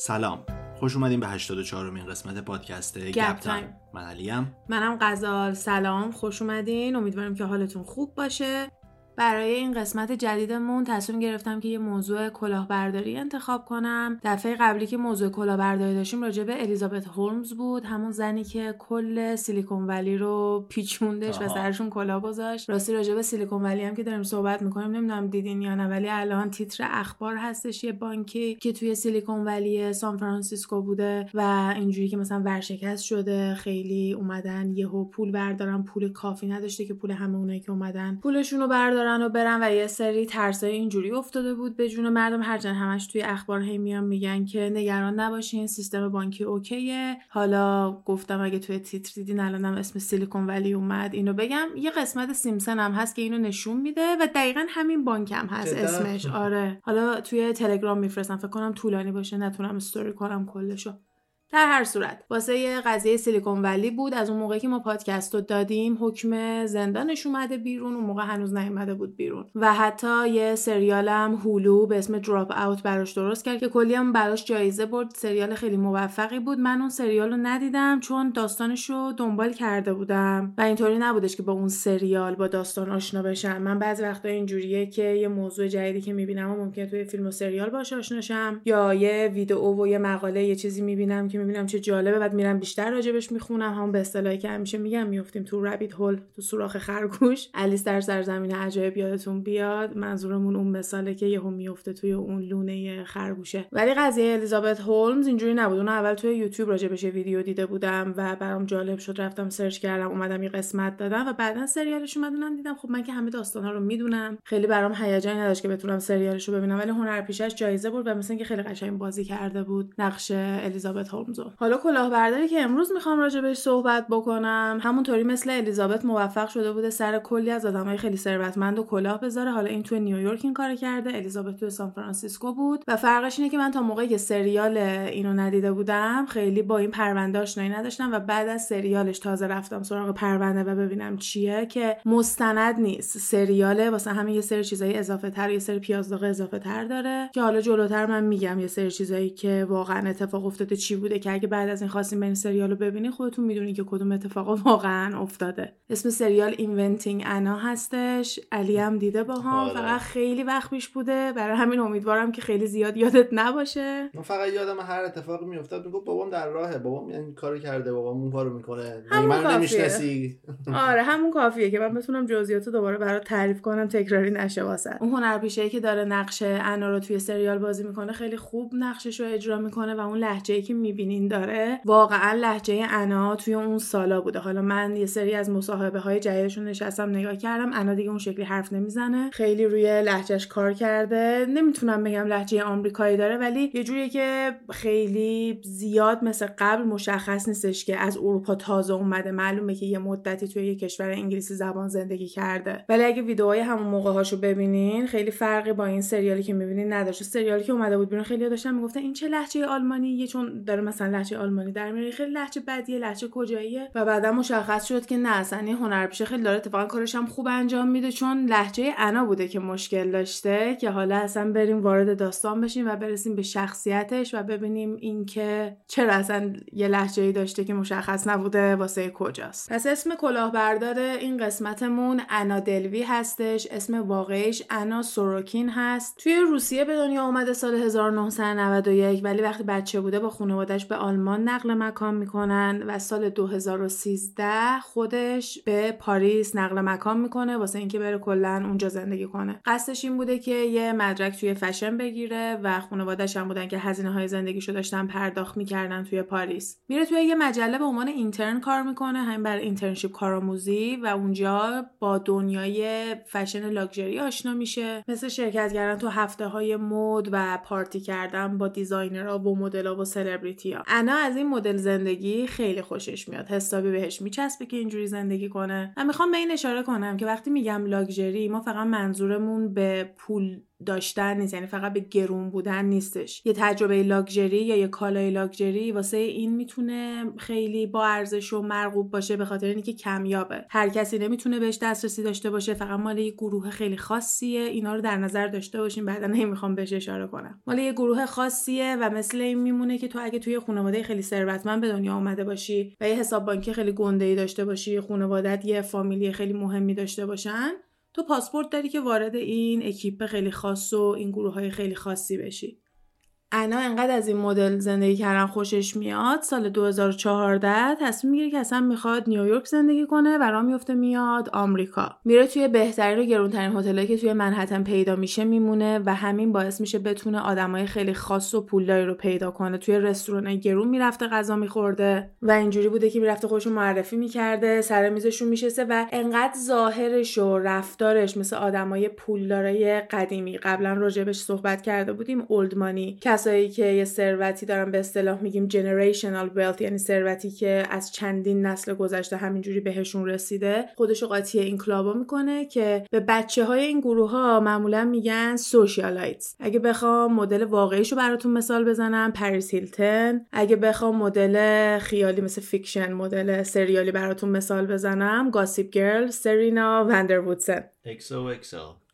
سلام. خوش اومدین به 84 مین قسمت پادکست گپ تایم. من علیم. منم غزال. سلام. خوش اومدین. امیدوارم که حالتون خوب باشه. برای این قسمت جدیدمون تصمیم گرفتم که یه موضوع کلاهبرداری انتخاب کنم. دفعه قبلی که موضوع کلاهبرداری داشتیم راجع به الیزابت هولمز بود. همون زنی که کل سیلیکون ولی رو پیچوندش و سرشون کلاه گذاشت. راستی راجع به سیلیکون ولی هم که داریم صحبت می‌کنیم نمی‌دونم دیدین یا نه ولی الان تیتر اخبار هستش یه بانکی که توی سیلیکون ولی سان فرانسیسکو بوده و اینجوری که مثلا ورشکست شده خیلی اومدن یهو پول بردارن پول کافی نداشته که پول همه اونایی که اومدن پولشون رو بردارن. و برن و یه سری ترسای اینجوری افتاده بود به جون مردم. هرچند همش توی اخبار هی میان میگن که نگران نباشین سیستم بانکی اوکیه. حالا گفتم اگه توی تیتر دیدین الانم اسم سیلیکون ولی اومد. اینو بگم یه قسمت سیمسن هم هست که اینو نشون میده و دقیقا همین بانک هم هست اسمش. آره. حالا توی تلگرام میفرستم. فکر کنم طولانی باشه. نتونم استوری کنم کلشو. در هر صورت. واسه یه قضیه سیلیکون ولی بود از اون موقعی که ما پادکست رو دادیم حکم زندانش اومده بیرون اون موقع هنوز نیومده بود بیرون. و حتی یه سریالم هولو به اسم دراپ اوت براش درست کرد که کلی هم براش جایزه برد. سریال خیلی موفقی بود. من اون سریال رو ندیدم چون داستانش رو دنبال کرده بودم. و اینطوری نبودش که با اون سریال با داستان آشنا بشم. من بعضی وقتا اینجوریه که یه موضوع جدیدی که می‌بینم و ممکنه توی فیلم و سریال باش آشنا یا یه ویدئو و یه مقاله یه چیزی می‌بینم می‌بینم چه جالبه بعد میرم بیشتر راجبش می‌خونم. هم به اصطلاحی که همیشه میگم میفتیم تو رابیت هول تو سوراخ خرگوش. الیس در سرزمین عجایب یادتون بیاد. منظورمون اون مثاله که یهو میفته توی اون لونه خرگوشه. ولی قضیه الیزابت هولمز اینجوری نبود. اون اول توی یوتیوب راجبش ویدیو دیده بودم و برام جالب شد. رفتم سرچ کردم اومدم یه قسمت دادم و بعدا سریالش اومدونم دیدم خب من که همه داستانا رو می‌دونم. خیلی برام هیجانی نداشت که بتونم سریالش رو ببینم. ولی هنرپیشش جایزه بود و مثلا که خیلی قشنگ بازی کرده بود. نقش الیزابت هولمز حالا کلاهبرداری که امروز می‌خوام بهش صحبت بکنم همونطوری مثل الیزابت موفق شده بوده سر کلی از آدمای خیلی ثروتمند رو کلاه بذاره. حالا این تو نیویورک این کار کرده الیزابت تو سان فرانسیسکو بود و فرقش اینه که من تا موقعی که سریال اینو ندیده بودم خیلی با این پرونده آشنایی نداشتم و بعد از سریالش تازه رفتم سراغ پرونده و ببینم چیه که مستند نیست. سریاله واسه همین یه سری چیزای اضافه تر یه سری پیازداغ اضافه تر داره که حالا جلوتر من میگم یه سری چیزایی که واقعا اتفاق افتاده چی بوده که اگه بعد از این خواستین برین سریال رو ببینید خودتون می‌دونید که کدوم اتفاقا واقعا افتاده. اسم سریال Inventing Anna هستش. علی هم دیده با هم آره. فقط خیلی وقت پیش بوده. برای همین امیدوارم که خیلی زیاد یادت نباشه. من فقط یادم هر اتفاقی میافتاد می‌گفت بابام در راهه. بابام این کارو کرده بابام اون کارو می‌کنه. من نمی‌شناسی. آره همون کافیه که من بتونم جزئیات دوباره برات تعریف کنم تکراری نشه واسه. اون هنرپیشه که داره نقش انا رو توی سریال بازی می‌کنه خیلی خوب نقشش رو اجرا می‌کنه و اون لحجه که می‌بینین داره واقعا لحجه انا توی اون سالا بوده. حالا من یه سری از مصاحبه های جدیدشون نشستم نگاه کردم انا دیگه اون شکلی حرف نمی‌زنه. خیلی روی لحجهش کار کرده. نمی‌تونم بگم لحجه آمریکایی داره ولی یه جوریه که خیلی زیاد مثل قبل مشخص نیستش که از اروپا تازه اومده. معلومه که یه مدتی توی یه کشور انگلیسی زبان زندگی کرده. ولی اگه ویدئوهای همون موقع هاشو ببینین خیلی فرقی با این سریالی که می‌بینین نداشت. سریالی که اومده بود بیرون خیلی داشتن می‌گفتن این چه لحجه آلمانیه چون داره لحجه آلمانی در میاره خیلی لحجه بدیه لحجه کجاییه؟ و بعدا مشخص شد که نه اصلا این هنرپیشه خیلی داره اتفاقا کارش هم خوب انجام میده چون لحجه انا بوده که مشکل داشته که حالا اصلا بریم وارد داستان بشیم و برسیم به شخصیتش و ببینیم اینکه چرا اصلا یه لحجه داشته که مشخص نبوده واسه کجاست. پس اسم کلاهبردار این قسمتمون انا دلوی هستش اسم واقعیش انا سوروکین هست. توی روسیه به دنیا اومده سال 1991 ولی وقتی بچه بوده با خانوادش به آلمان نقل مکان می‌کنن و سال 2013 خودش به پاریس نقل مکان می‌کنه واسه اینکه بره کلا اونجا زندگی کنه. قصدش این بوده که یه مدرک توی فشن بگیره و خانواده‌اش هم بودن که هزینه های زندگیشو داشتن پرداخت می‌کردن توی پاریس. میره توی یه مجله به عنوان intern کار می‌کنه همین برای internship کارآموزی و اونجا با دنیای فشن لاکچری آشنا میشه. مثل شرکت کردن تو هفته های مد و پارتی کردن با designer ها و مدل‌ها و سلبریتی ها انا از این مدل زندگی خیلی خوشش میاد. حسابی بهش میچسبه که اینجوری زندگی کنه. من می‌خوام به این اشاره کنم که وقتی میگم لاکچری ما فقط منظورمون به پول داشتن نیست یعنی فقط به گرون بودن نیستش. یه تجربه لاکچری یا یه کالای لاکچری واسه این می‌تونه خیلی با ارزش و مرغوب باشه به خاطر اینکه کمیابه. هر کسی نمی‌تونه بهش دسترسی داشته باشه فقط مال یه گروه خیلی خاصیه. اینا رو در نظر داشته باشیم بعدا نمی‌خوام بهش اشاره کنم. مال یه گروه خاصیه و مثل این میمونه که تو اگه توی خانواده خیلی ثروتمند به دنیا اومده باشی و یه حساب بانکی خیلی گنده ای داشته باشی خانوادت یه فامیلی خیلی مهمی داشته باشن تو پاسپورت داری که وارد این اکیپ خیلی خاص و این گروه های خیلی خاصی بشی. انا انقدر از این مدل زندگی کردن خوشش میاد سال 2014 تصمیم می‌گیره که اصلا می‌خواد نیویورک زندگی کنه و راه میفته میاد آمریکا. میره توی بهترین و گرونترین هتلایی که توی منحتن پیدا میشه میمونه و همین باعث میشه بتونه آدمای خیلی خاص و پولداری رو پیدا کنه. توی رستوران گرون می‌رفته غذا میخورده و اینجوری بوده که می‌رفته خودش معرفی می‌کرده سر میزشون میشسته و انقدر ظاهرش و رفتارش مثل آدمای پولدارای قدیمی. قبلا راجبش صحبت کرده بودیم اولدمانی کسایی که یه ثروتی دارن به اصطلاح میگیم جنریشنال ویلت یعنی ثروتی که از چندین نسل گذشته همینجوری بهشون رسیده خودشو قاطی این کلابا می‌کنه که به بچه های این گروه ها معمولا میگن socialites اگه بخوام مدل واقعیشو براتون مثال بزنم پریس هیلتن. اگه بخوام مدل خیالی مثل fiction مدل سریالی براتون مثال بزنم Gossip Girl سرینا وندروودسن XOXO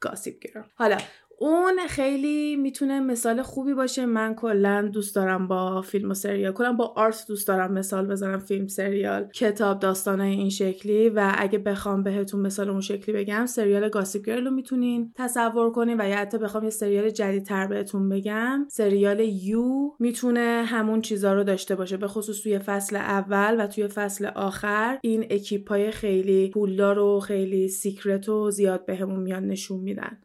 Gossip Girl. حالا اون خیلی می‌تونه مثال خوبی باشه. من کلا دوست دارم با فیلم و سریال کلا با art دوست دارم مثال بزنم فیلم سریال کتاب داستانای این شکلی. و اگه بخوام بهتون مثال اون شکلی بگم سریال Gossip Girl رو می‌تونین تصور کنین و یا حتی بخوام یه سریال جدیدتر بهتون بگم سریال You می‌تونه همون چیزا رو داشته باشه. به خصوص توی فصل اول و توی فصل آخر این اکیپای خیلی پولدار و خیلی secret و زیاد بهمون میان نشون میدن.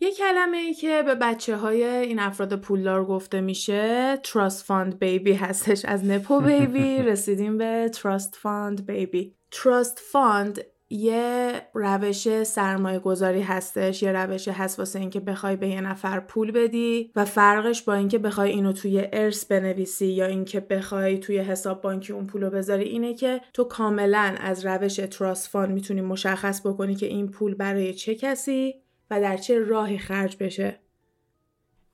یه کلمه ای که به بچه های این افراد پولدار گفته میشه trust fund baby هستش. از nepo baby رسیدیم به trust fund baby trust fund یه روش سرمایه گذاری هستش یه روش هست واسه اینکه بخوای به یه نفر پول بدی و فرقش با اینکه بخوای اینو توی ارث بنویسی یا اینکه بخوای توی حساب بانکی اون پولو بذاری اینه که تو کاملا از روش trust fund می‌تونی مشخص بکنی که این پول برای چه کسی. و در چه راهی خرج بشه.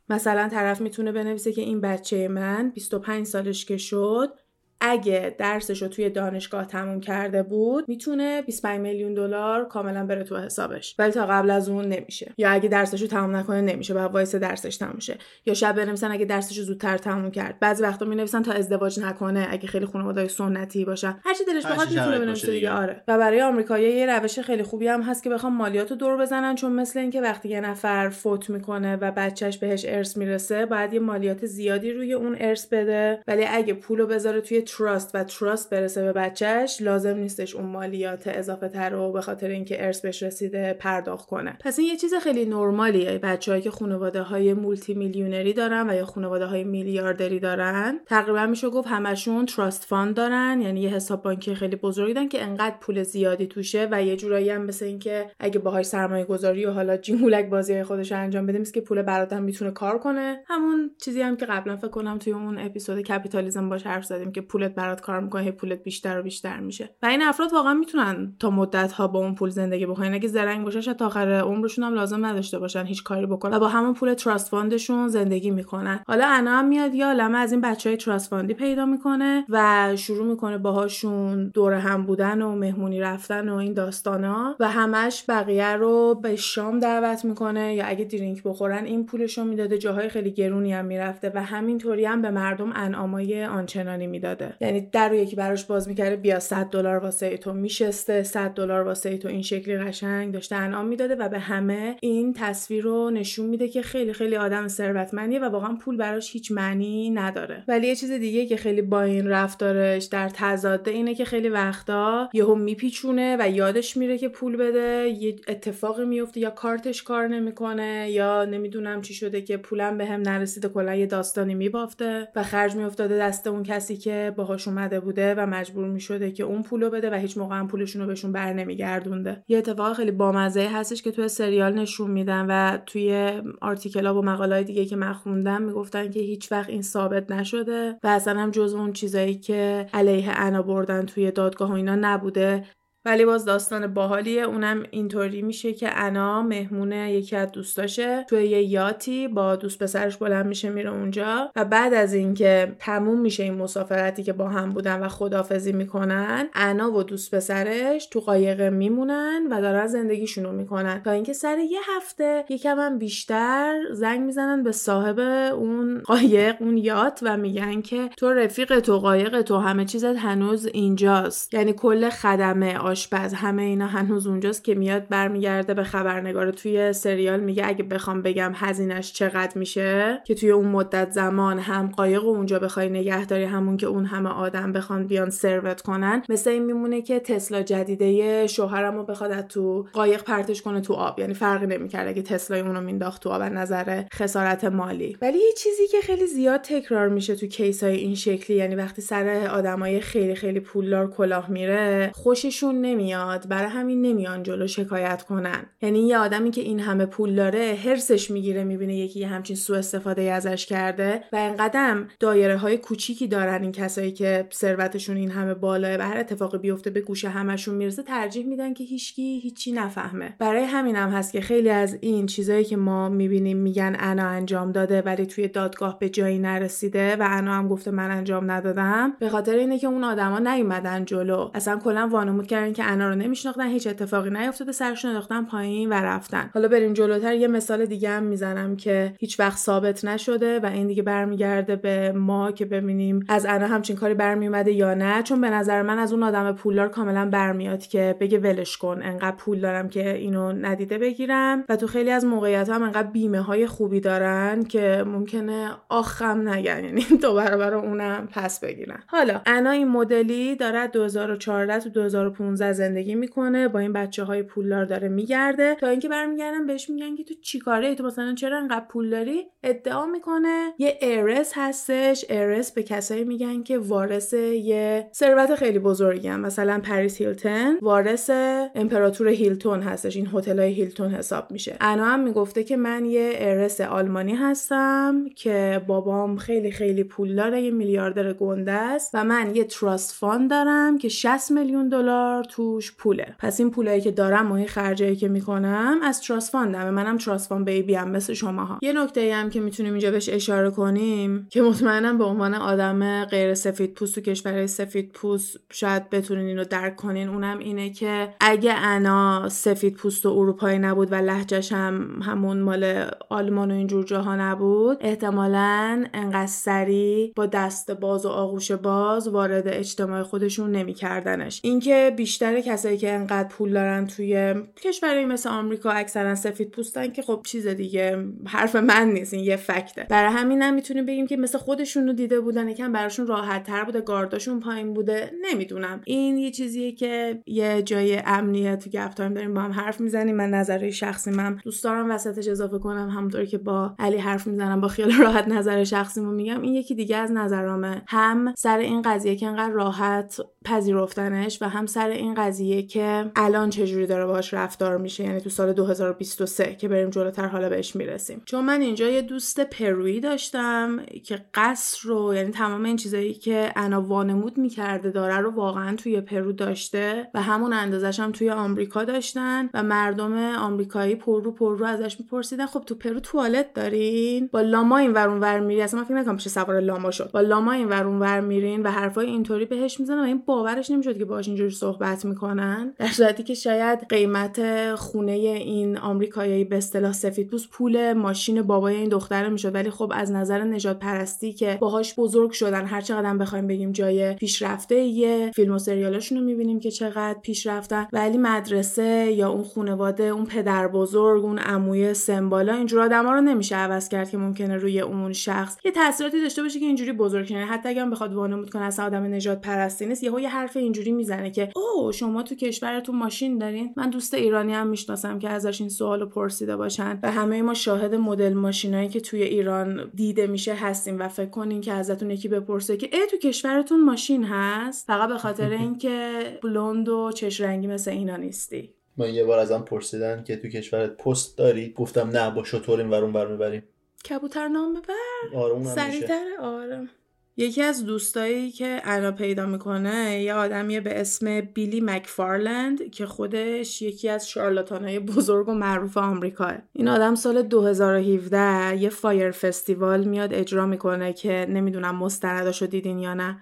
مثلا طرف می‌تونه بنویسه که این بچه من 25 سالش که شد اگه درسش رو توی دانشگاه تموم کرده بود می‌تونه 25 میلیون دلار کاملا بره تو حسابش. ولی تا قبل از اون نمیشه. یا اگه درسش رو تموم نکنه نمیشه باید وایسه درسش تموم شه. یا شاید بنویسن اگه درسش رو زودتر تموم کرد. بعضی وقتا می‌نویسن تا ازدواج نکنه اگه خیلی خانواده سنتی باشن. هر چی دلش بخواد می‌تونه بنویسه دیگه. آره. و برای آمریکایی یه روش خیلی خوبی هم هست که بخوام مالیات رو دور بزنن. چون مثل اینکه وقتی یه نفر فوت می‌کنه و بچهش بهش ارث می‌رسه باید یه مالیات زیادی روی اون ارث بده. ولی اگه پولو بذاره توی trust و trust برسه به بچهش لازم نیستش اون مالیات اضافه تر رو به خاطر اینکه ارث بهش رسیده پرداخت کنه. پس این یه چیز خیلی نرمالیه. بچههایی که خانواده های multi میلیونری دارن و یا خانواده های میلیاردری دارن تقریبا میشه گفت همشون trust fund دارن. یعنی یه حساب بانکی خیلی بزرگی دارن که انقدر پول زیادی توشه و یه جورایی هم مثل اینکه اگه باهاش سرمایه گذاری و حالا جینگولک بازی خودش انجام بده که پول براتون می‌تونه کار کنه. همون چیزی هم که قبلا فکر کنم توی اون اپیزود کپیتالیسم باش حرف زدیم که پولت برات کار می‌کنه پولت بیشتر و بیشتر میشه. و این افراد واقعا می‌تونن تا مدت ها با اون پول زندگی بکنن. اگه زرنگ باشن تا آخر عمرشون هم لازم نداشته باشن هیچ کاری بکنن و با همون پول trust fund شون زندگی می‌کنن. حالا انا هم میاد یه عالمه از این بچه های تراست فاندی پیدا می‌کنه و شروع می‌کنه باهاشون دور هم بودن و مهمونی رفتن و این داستانا و همش بقیه رو به شام دعوت می‌کنه یا اگه درینک بخورن این پولشو می‌داده. جاهای خیلی گرونی هم می‌رفته و همینطوری هم به مردم انعامای آنچنانی می‌داده. یعنی در رو یکی براش باز می‌کرده بیا 100 دلار واسه تو میشسته 100 دلار واسه تو این شکلی قشنگ داشته انعام می‌داده و به همه این تصویر رو نشون میده که خیلی خیلی آدم ثروتمندیه و واقعا پول براش هیچ معنی نداره. ولی یه چیز دیگه که خیلی با این رفتارش در تضاد اینه که خیلی وقتا یهو میپیچونه و یادش میره که پول بده یه اتفاقی میفته یا کارتش کار نمی‌کنه یا نمی‌دونم چی شده که پولم به نرسیده کلا یه داستانی میبافته و خرج میافتاده دست اون کسی که باهاش اومده بوده و مجبور می‌شده که اون پولو بده و هیچ موقع هم پولشون رو بهشون بر نمیگردونده یه اتفاق خیلی بامزه هستش که توی سریال نشون میدن و توی آرتیکل و مقالای دیگه که من خوندم می‌گفتن که هیچ وقت این ثابت نشده و اصلا هم جز اون چیزایی که علیه انا بردن توی دادگاه و اینا نبوده. ولی باز داستان باحالیه. اونم اینطوری میشه که انا مهمون یکی از دوستاشه. توی یه یاتی با دوست پسرش بلند میشه میره اونجا. و بعد از اینکه تموم میشه این مسافرتی که با هم بودن و خدافزی می‌کنن انا و دوست پسرش تو قایق میمونن و دارن زندگیشونو می‌کنن. تا اینکه سر یه هفته یکم هم بیشتر زنگ می‌زنن به صاحب اون قایق اون یات و میگن که تو رفیق تو قایق تو همه چیزت هنوز اینجاست. یعنی کل خدمه آشپز همه اینا هنوز اونجاست که میاد برمیگرده به خبرنگار. توی سریال میگه اگه بخوام بگم هزینش چقدر میشه که توی اون مدت زمان هم قایق اونجا بخوای نگهداری همون که اون همه آدم بخوان بیان سروت کنن. مثل این میمونه که تسلا جدیده شوهرمو بخواد تو قایق پرتش کنه تو آب. یعنی فرقی نمی‌کرد اگه تسلا اونو مینداخت تو آب از نظر خسارت مالی. ولی یه چیزی که خیلی زیاد تکرار میشه تو کیس های این شکلی یعنی وقتی سر آدمای خیلی خیلی پولدار کلاه میره خوششون نمیاد. برای همین نمیان جلو شکایت کنن. یعنی یه آدمی که این همه پول داره هرسش می‌گیره می‌بینه یکی همچین سوء استفاده ازش کرده و انقدم دایره های کوچیکی دارن این کسایی که ثروتشون این همه بالاه و هر اتفاقی بیفته به گوش همشون می‌رسه ترجیح میدن که هیچکی هیچی نفهمه. برای همین هم هست که خیلی از این چیزایی که ما می‌بینیم میگن انا انجام داده ولی توی دادگاه به جایی نرسیده و انا هم گفته من انجام ندادم. به خاطر اینه که اون آدما نیومدن جلو. اصلا کلا وانمود کردن که انا رو نمیشناختن هیچ اتفاقی نیفتاده سرشون انداختن پایین و رفتن. حالا بریم جلوتر یه مثال دیگه هم می‌زنم که هیچ وقت ثابت نشده و این دیگه برمیگرده به ما که ببینیم از انا همچین کاری برمیومده یا نه. چون به نظر من از اون آدم پولدار کاملا برمیاد که بگه ولش کن انقدر پول دارم که اینو ندیده بگیرم. و تو خیلی از موقعیت هم انقدر بیمه های خوبی دارن که ممکنه آخم نگن یعنی دو برابر اونم پس بگیرن. حالا انا این مدلی داره 2014 تو 2015 زندگی می‌کنه با این بچه های پولدار داره میگرده. تا اینکه برمیگردن بهش میگن که تو چیکاره تو مثلا چرا انقدر پول داری؟ ادعا می‌کنه. یه heiress هستش. heiress به کسایی میگن که وارث یه ثروت خیلی بزرگی ان. مثلا پریس هیلتون. وارث امپراتور هیلتون هستش. این هتل های هیلتون حساب میشه. انا هم می‌گفته که من یه heiress آلمانی هستم که بابام خیلی خیلی پول داره یه میلیاردر گنده است و من یه trust fund دارم که 60 میلیون دلار توش پوله. پس این پولایی که دارم و این خرجایی که می‌کنم از trust fund م منم trust fund baby هم مثل شماها. یه نکته هم که می‌تونیم اینجا بهش اشاره کنیم که مطمئنم به عنوان آدم غیر سفید پوست تو کشورهای سفید پوست شاید بتونین اینو درک کنین. اونم اینه که اگه انا سفید پوست و اروپایی نبود و لهجهش هم همون مال آلمان و اینجور جاها نبود احتمالا انقدر سریع با دست باز و آغوش باز وارد اجتماع خودشون نمیکردنش. اینکه بیشتر کسایی که انقدر پول دارن توی کشورهایی مثل آمریکا اکثرا سفید پوستن که خب چیز دیگه حرف من نیست این یه فکته. برای همین هم می‌تونیم بگیم که مثل خودشون رو دیده بودن یکم براشون راحت تر بوده گارداشون پایین بوده نمی‌دونم. این یه چیزیه که یه جای امنیت تو گپ داریم با هم حرف می‌زنیم. من نظری شخصی من دوست دارم وسطش اضافه کنم. همونطوری که با علی حرف می‌زنم با خیال راحت نظر شخصیمو میگم. این یکی دیگه از نظرامه. هم سر این قضیه که انقدر راحت پذیرفتنش و هم سر این قضیه که الان چجوری داره باهاش رفتار میشه یعنی تو سال 2023 که بریم جلوتر حالا بهش می‌رسیم. چون من اینجا یه دوست پرویی داشتم که قصر رو یعنی تمام این چیزایی که انا وانمود می‌کرده داره رو واقعا توی پرو داشته و همون اندازش هم توی آمریکا داشتن و مردم آمریکایی پر رو پر رو ازش میپرسیدن خب تو پرو توالت دارین؟ با لاما این ورون ور میری؟ اصلا من فکر نکنم بشه سوار لاما شد. با لاما این ورون ور میرین و حرفای اینطوری بهش می‌زنن و این باورش نمی‌شد که باهاش اینجوری صحبت می‌کنن. در صورتی که شاید قیمت خونه این آمریکایی به اصطلاح سفید پوست پول ماشین بابای این دختره می‌شد. ولی خب از نظر نژاد پرستی که باهاش بزرگ شدن هر چقدر بخوایم بگیم جای پیشرفته یه فیلم و سریالاشون رو می‌بینیم که چقدر پیشرفتن ولی مدرسه یا اون خانواده اون پدر بزرگ اون عموی سمبالا اینجور آدما رو نمیشه عوض کرد که ممکنه روی اون شخص یه تاثیراتی داشته باشه که اینجوری بزرگ کنه حتی اگه بخواد وانمود کنه اصلا آدم نجات پرستی نیست. یهو یه حرف اینجوری می‌زنه که او شما تو کشورتون ماشین دارین؟ من دوست ایرانی هم می‌شناسم که ازش این سوالو پرسیده باشن. و همه ما شاهد مدل ماشینایی که توی ایران دیده میشه هستیم و فکر کنین که ازتون یکی بپرسه که ای تو کشورتون ماشین هست؟ فقط به خاطر اینکه بلوند و چش رنگی مثل اینا نیستی. من یه بار ازم پرسیدن که تو کشورت پست داری؟ گفتم نه با شطور این ورون بر می‌بریم. کبوتر نام ببر. آره سریعتر؟ آره. یکی از دوستایی که انا پیدا می‌کنه یه آدمیه به اسم بیلی مکفارلند که خودش یکی از شارلاتانهای بزرگ و معروف آمریکاه. این آدم سال 2017 یه فایر فستیوال میاد اجرا می‌کنه که نمی‌دونم مستنداشو دیدین یا نه.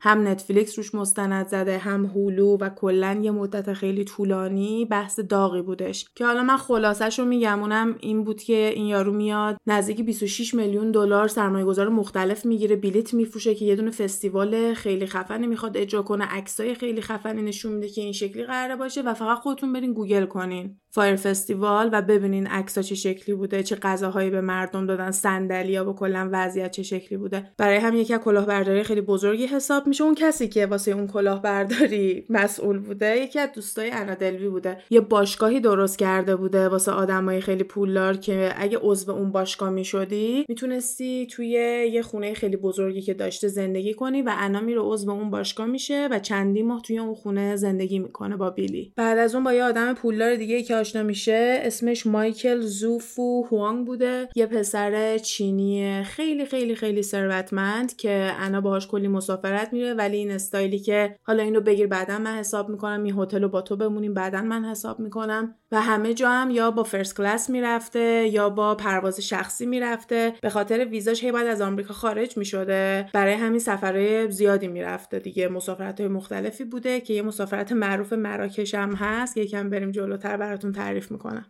هم نتفلیکس روش مستند زده هم Hulu و کلا یه مدت خیلی طولانی بحث داغی بودش. که حالا من خلاصش رو میگم اونم این بود که این یارو میاد نزدیک 26 میلیون دلار سرمایه گذار مختلف می‌گیره بلیت میفروشه که یه دونه فستیوال خیلی خفنی می‌خواد اجرا کنه عکسای خیلی خفنی نشون میده که این شکلی قراره باشه و فقط خودتون برین گوگل کنین. Fyre Festival و ببینین عکسا چه شکلی بوده چه غذاهایی به مردم دادن صندلیا و کلا وضعیت چه شکلی بوده. برای هم یکی از کلاهبرداری خیلی بزرگی حساب میشه. اون کسی که واسه اون کلاهبرداری مسئول بوده یکی از دوستای انا دلوی بوده. یه باشگاهی درست کرده بوده واسه آدمای خیلی پولدار که اگه عضو اون باشگاه می‌شدی می‌تونستی توی یه خونه خیلی بزرگی که داشته زندگی کنی و انا میره عضو اون باشگاه میشه و چندی ماه توی اون خونه زندگی می‌کنه با بیلی. بعد از اون با یه آدم پولدار دیگه آشنا میشه اسمش مایکل زوفو هوانگ بوده. یه پسر چینی خیلی خیلی خیلی ثروتمند که انا باهاش کلی مسافرت میره ولی این استایلی که حالا اینو بگیر بعدا من حساب می‌کنم این هتل رو با تو بمونیم بعدا من حساب می‌کنم. و همه جا هم یا با فرست کلاس می‌رفته یا با پرواز شخصی می‌رفته. به خاطر ویزاش هی بعد از آمریکا خارج می‌شده. برای همین سفرهای زیادی می‌رفته دیگه. مسافرت های مختلفی بوده که یه مسافرت معروف مراکش هم هست. یکم بریم جلوتر براتون تعریف می‌کنم.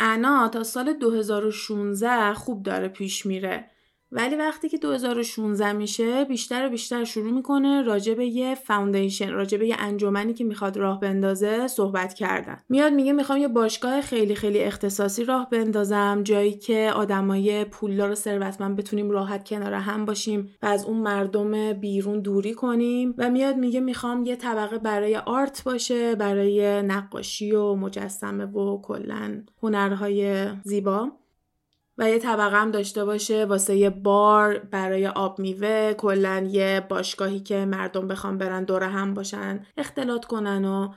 انا تا سال 2016 خوب داره پیش میره. ولی وقتی که 2016 میشه بیشتر و بیشتر شروع می‌کنه راجع به یه فاوندیشن راجع به یه انجمنی که می‌خواد راه بندازه صحبت کردن. میاد میگه می‌خوام یه باشگاه خیلی خیلی اختصاصی راه بندازم جایی که آدمای پولدار و ثروتمند بتونیم راحت کنار هم باشیم و از اون مردم بیرون دوری کنیم. و میاد میگه می‌خوام یه طبقه برای آرت باشه برای نقاشی و مجسمه و کلا هنرهای زیبا. و یه طبقه هم داشته باشه واسه یه بار برای آب میوه کلا یه باشگاهی که مردم بخوام برن دور هم باشن اختلاط کنن و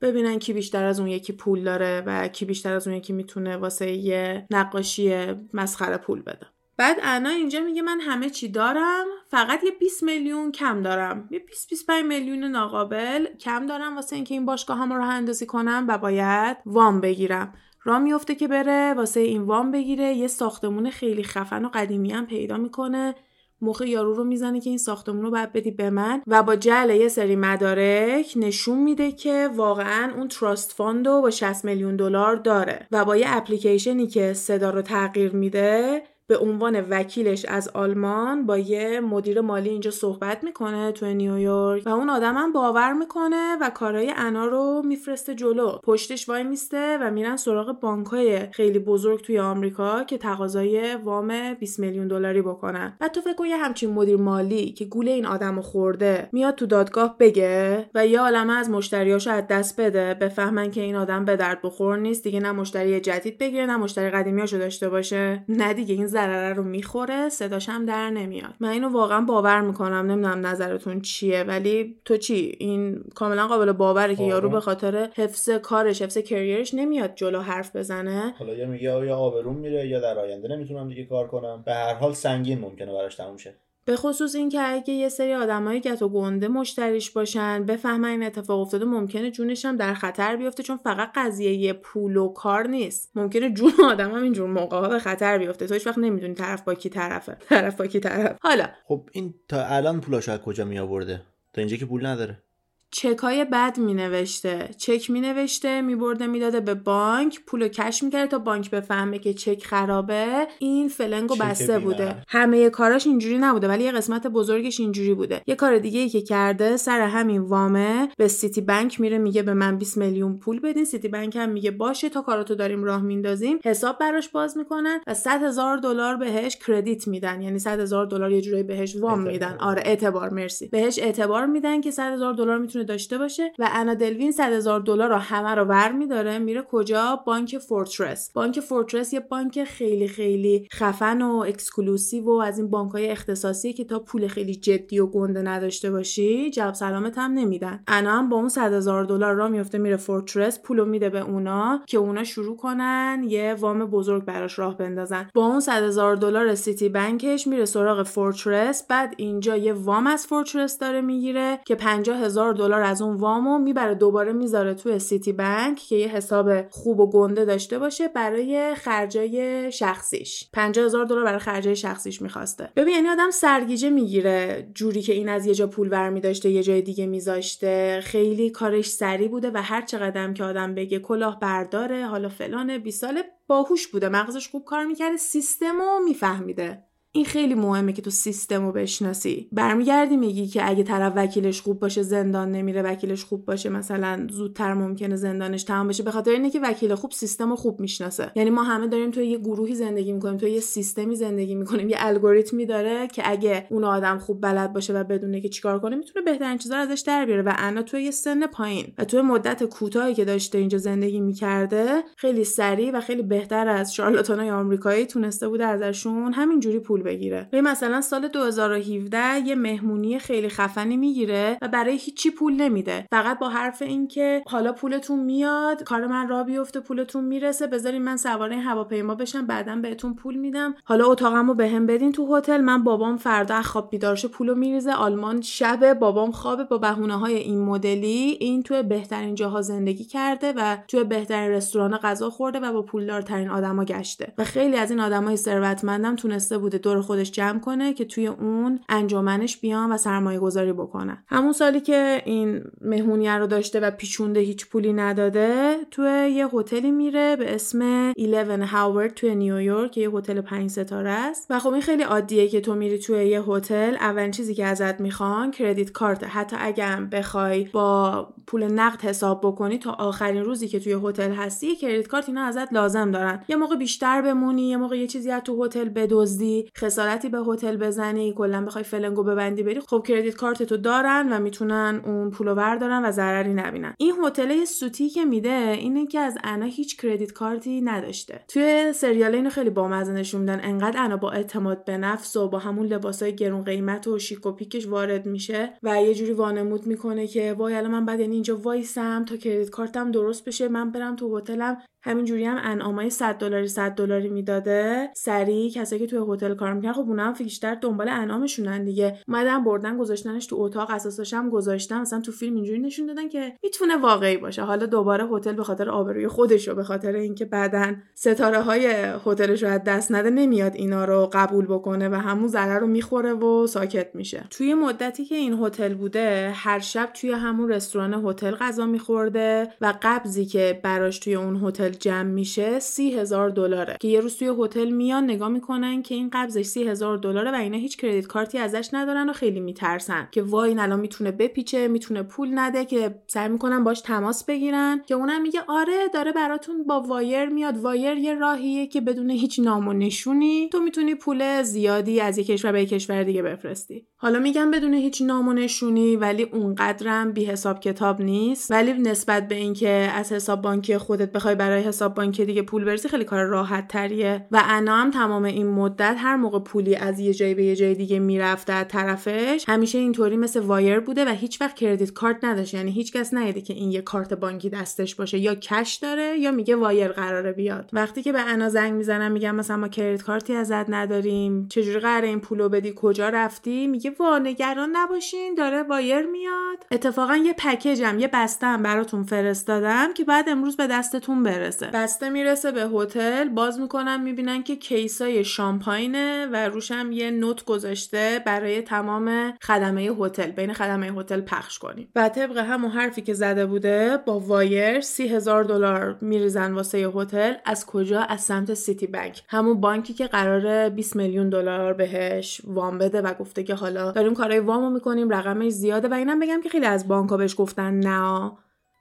ببینن کی بیشتر از اون یکی پول داره و کی بیشتر از اون یکی می‌تونه واسه یه نقاشی مسخره پول بده. بعد انا اینجا میگه من همه چی دارم فقط یه 20 میلیون کم دارم. یه 20 25 میلیون ناقابل کم دارم واسه اینکه این باشگاه هم رو اندازی کنم و باید وام بگیرم. را میفته که بره واسه این وام بگیره. یه ساختمون خیلی خفن و قدیمی هم پیدا می‌کنه. مخ یارو رو می‌زنه که این ساختمون رو باید بدی به من و با جعل یه سری مدارک نشون میده که واقعا اون trust fund رو با 60 میلیون دلار داره و با یه اپلیکیشنی که صدا رو تغییر میده به عنوان وکیلش از آلمان با یه مدیر مالی اینجا صحبت می‌کنه تو نیویورک و اون آدمم باور می‌کنه و کارهای انا رو میفرسته جلو. پشتش وای میسته و میرن سراغ بانکای خیلی بزرگ توی آمریکا که تقاضای وام 20 میلیون دلاری بکنن. و تو فکر کن یه همچین مدیر مالی که گول این آدم خورده میاد تو دادگاه بگه و یه عالمه از مشتریاشو از دست بده بفهمن که این آدم به درد بخور نیست دیگه نه مشتری جدید بگیره نه مشتری قدیمیاشو داشته باشه. نه دیگه این ضرره رو می‌خوره صداش هم در نمیاد. من اینو واقعا باور می‌کنم نمی‌دونم نظرتون چیه ولی تو چی؟ این کاملا قابل باوره که یارو به خاطر حفظ کارش حفظ کریرش نمیاد جلو حرف بزنه. حالا یا میگه یا آبروم میره یا در آینده نمی‌تونم دیگه کار کنم. به هر حال سنگین ممکنه براش تموم شه. به خصوص اینکه اگه یه سری آدمای گت و گنده مشتریش باشن بفهمن این اتفاق افتاده ممکنه جونش هم در خطر بیفته چون فقط قضیه یه پول و کار نیست. ممکنه جون آدم هم اینجور موقع به خطر بیفته. تو هیچ وقت نمی‌دونی طرف با کی طرفه. طرف با کی طرف حالا خب این تا الان پولاشو از کجا می آورده تا اینجا که پول نداره. چکای بد می نوشته چک می نوشته می برده می داده به بانک پولو cash می کرده تا بانک بفهمه که چک خرابه. این فلنگو بسته بوده. همه کاراش اینجوری نبوده ولی یه قسمت بزرگش اینجوری بوده. یه کار دیگه ای که کرده سر همین وامه به سیتی بانک میره میگه به من 20 میلیون پول بدین. سیتی بانک هم میگه باشه تا کاراتو داریم راه میندازیم. حساب براش باز می‌کنن و 100 هزار دلار بهش credit میدن. یعنی 100 هزار دلار یه جوری بهش وام میدن. آره اعتبار. مرسی. بهش اعتبار میدن که 100 هزار دلار می‌تونه داشته باشه و انا دلوی این 100 هزار دلار رو همه رو ور میداره میره کجا؟ بانک Fortress. بانک Fortress یه بانک خیلی خیلی خفن و exclusive و از این بانک های اختصاصی که تا پول خیلی جدی و گنده نداشته باشی جواب سلامت هم نمیدن. انا هم با اون 100 هزار دلار را میفته میره Fortress پولو میده به اونا که اونا شروع کنن یه وام بزرگ براش راه بندازن. با اون 100 هزار دلار سیتی بانکش میره سراغ Fortress بعد اینجا یه وام از Fortress داره می‌گیره که 50 هزار دلار از اون وامو می‌بره. دوباره می‌ذاره توی سیتی بانک که یه حساب خوب و گنده داشته باشه برای خرجای شخصیش. 50 هزار دلار برای خرجای شخصیش می‌خواسته. ببین یعنی آدم سرگیجه می‌گیره جوری که این از یه جا پول برمی داشته یه جای دیگه میذاشته. خیلی کارش سری بوده و هر چقدر که آدم بگه کلاه برداره حالا فلانه 20 ساله باهوش بوده. مغزش خوب کار می‌کرده سیستم رو میفهمیده. این خیلی مهمه که تو سیستم رو بشناسی. برمیگردی میگی که اگه طرف وکیلش خوب باشه زندان نمیره وکیلش خوب باشه مثلا زودتر ممکنه زندانش تمام بشه. به خاطر اینه که وکیل خوب سیستم رو خوب می‌شناسه. یعنی ما همه داریم توی یه گروهی زندگی می‌کنیم توی یه سیستمی زندگی می‌کنیم. یه الگوریتمی داره که اگه اون آدم خوب بلد باشه و بدونه که چیکار کنه می‌تونه بهترین چیزا ازش در بیاره. و انا توی یه سن پایین و توی مدت کوتاهی که داشته اینجا زندگی می‌کرده خیلی سریع و خیلی بهتر از شارلاتانای آمریکایی تونسته بوده ازشون همینجوری بگیره. به مثلا سال 2017 یه مهمونی خیلی خفنی می‌گیره و برای هیچی پول نمیده. فقط با حرف اینکه حالا پولتون میاد کار من را بیفته پولتون می‌رسه بذارین من سواره هواپیما بشم بعدا بهتون پول میدم. حالا اتاقمو بهم بدین تو هتل من بابام فردا خواب بیدارشه پولو میریزه آلمان شب بابام خوابه با بهونه های این مدلی. این توی بهترین جاها زندگی کرده و توی بهترین رستوران غذا خورده و با پولدارترین آدما گشته. و خیلی از این آدمای ثروتمندم تونسته بوده دور خودش جمع کنه که توی اون انجمنش بیان و سرمایه گذاری بکنن همون سالی که این مهمونیه رو داشته و پیچونده هیچ پولی نداده توی یه هتلی میره به اسم 11 Howard توی نیویورک که یه هتل پنج ستاره است. و خب این خیلی عادیه که تو میری توی یه هتل اولین چیزی که ازت می‌خوان credit card. حتی اگر بخوای با پول نقد حساب بکنی تا آخرین روزی که توی هتل هستی credit card اینا ازت لازم دارن. یه موقع بیشتر بمونی یه موقع یه چیزی از تو هتل بدزدی. خسارتی به هتل بزنی کلا بخوای فلنگو ببندی بری خب credit card تو دارن و می‌تونن اون پولو بردارن و ضرری نبینن. این هتل سوتی که میده اینه که از انا هیچ کردیت کارتی نداشته. توی سریال اینو خیلی بامزه نشون میدن. انقدر انا با اعتماد به نفس و با همون لباسای گرون قیمت و شیک و پیکش وارد میشه و یه جوری وانمود می‌کنه که وای الان من بعد یعنی اینجا وایسم تا کردیت کارتم درست بشه من برم تو هتلم همینجوری هم انعامای 100 دلاری 100 دلاری می‌داده. سری کسایی که توی هتل کار می‌کنن خب اونها هم بیشتر دنبال انعامشونن دیگه. اومدن بردن گذاشتنش تو اتاق اساسش هم گذاشتن. مثلا تو فیلم اینجوری نشون دادن که می‌تونه واقعی باشه. حالا دوباره هتل به خاطر آبروی خودش و به خاطر اینکه بعدا ستاره های هتلش رو از دست نده نمیاد اینا رو قبول بکنه و همون ضرر رو می‌خوره و ساکت میشه. توی مدتی که این هتل بوده هر شب توی همون رستوران هتل غذا میخورده و قبضی که براش توی اون هتل جمع میشه سی هزار دلاره. که یه روز توی هتل میان نگاه می‌کنن که این قبضش سی هزار دلاره و اینا هیچ credit card ی ازش ندارن و خیلی میترسن. که وای این الان می‌تونه بپیچه می‌تونه پول نده که سعی می‌کنن باش تماس بگیرن. که اونم میگه آره داره براتون با wire میاد. wire یه راهیه که بدون هیچ نام و نشونی تو می‌تونی پول زیادی از یک کشور به یک کشور دیگه بفرستی. حالا میگم بدون هیچ نام و نشونی ولی اونقدرم بی حساب کتاب نیست. ولی نسبت به اینکه از حساب بانکی خودت بخوای برای حساب بانکی دیگه پول بفرستی خیلی کار راحت تریه و انا هم تمام این مدت هر موقع پولی از یه جایی به یه جای دیگه می‌رفته از طرفش همیشه اینطوری مثل wire بوده و هیچ وقت credit card نداشت. یعنی هیچ کس ندیده که این یه کارت بانکی دستش باشه. یا cash داره یا میگه wire قراره بیاد. وقتی که به انا زنگ می‌زنم میگم مثلا ما credit card ی ازت نداریم. چجوری قراره این پولو بدی؟ کجا رفتی؟ میگه وا نگران نباشین داره wire میاد. اتفاقا یه package م یه بستم براتون فرستادم که باید امروز به دستتون برسه بسته می‌رسه به هتل. باز می‌کنم می‌بینن که کیسای شامپاینه و روشم یه نوت گذاشته برای تمام خدمه هتل. بین خدمه هتل پخش کنیم. و طبق همون حرفی که زده بوده با وایر سی هزار دلار میریزن واسه هتل. از کجا؟ از سمت سیتی بانک همون بانکی که قراره 20 میلیون دلار بهش وام بده و گفته که حالا داریم کارهای وامو می‌کنیم. رقمش زیاده. و اینم بگم که خیلی از بانک‌ها بهش گفتن نه.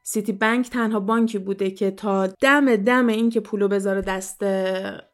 سیتی بانک تنها بانکی بوده که تا دم دم این که پولو بذاره دست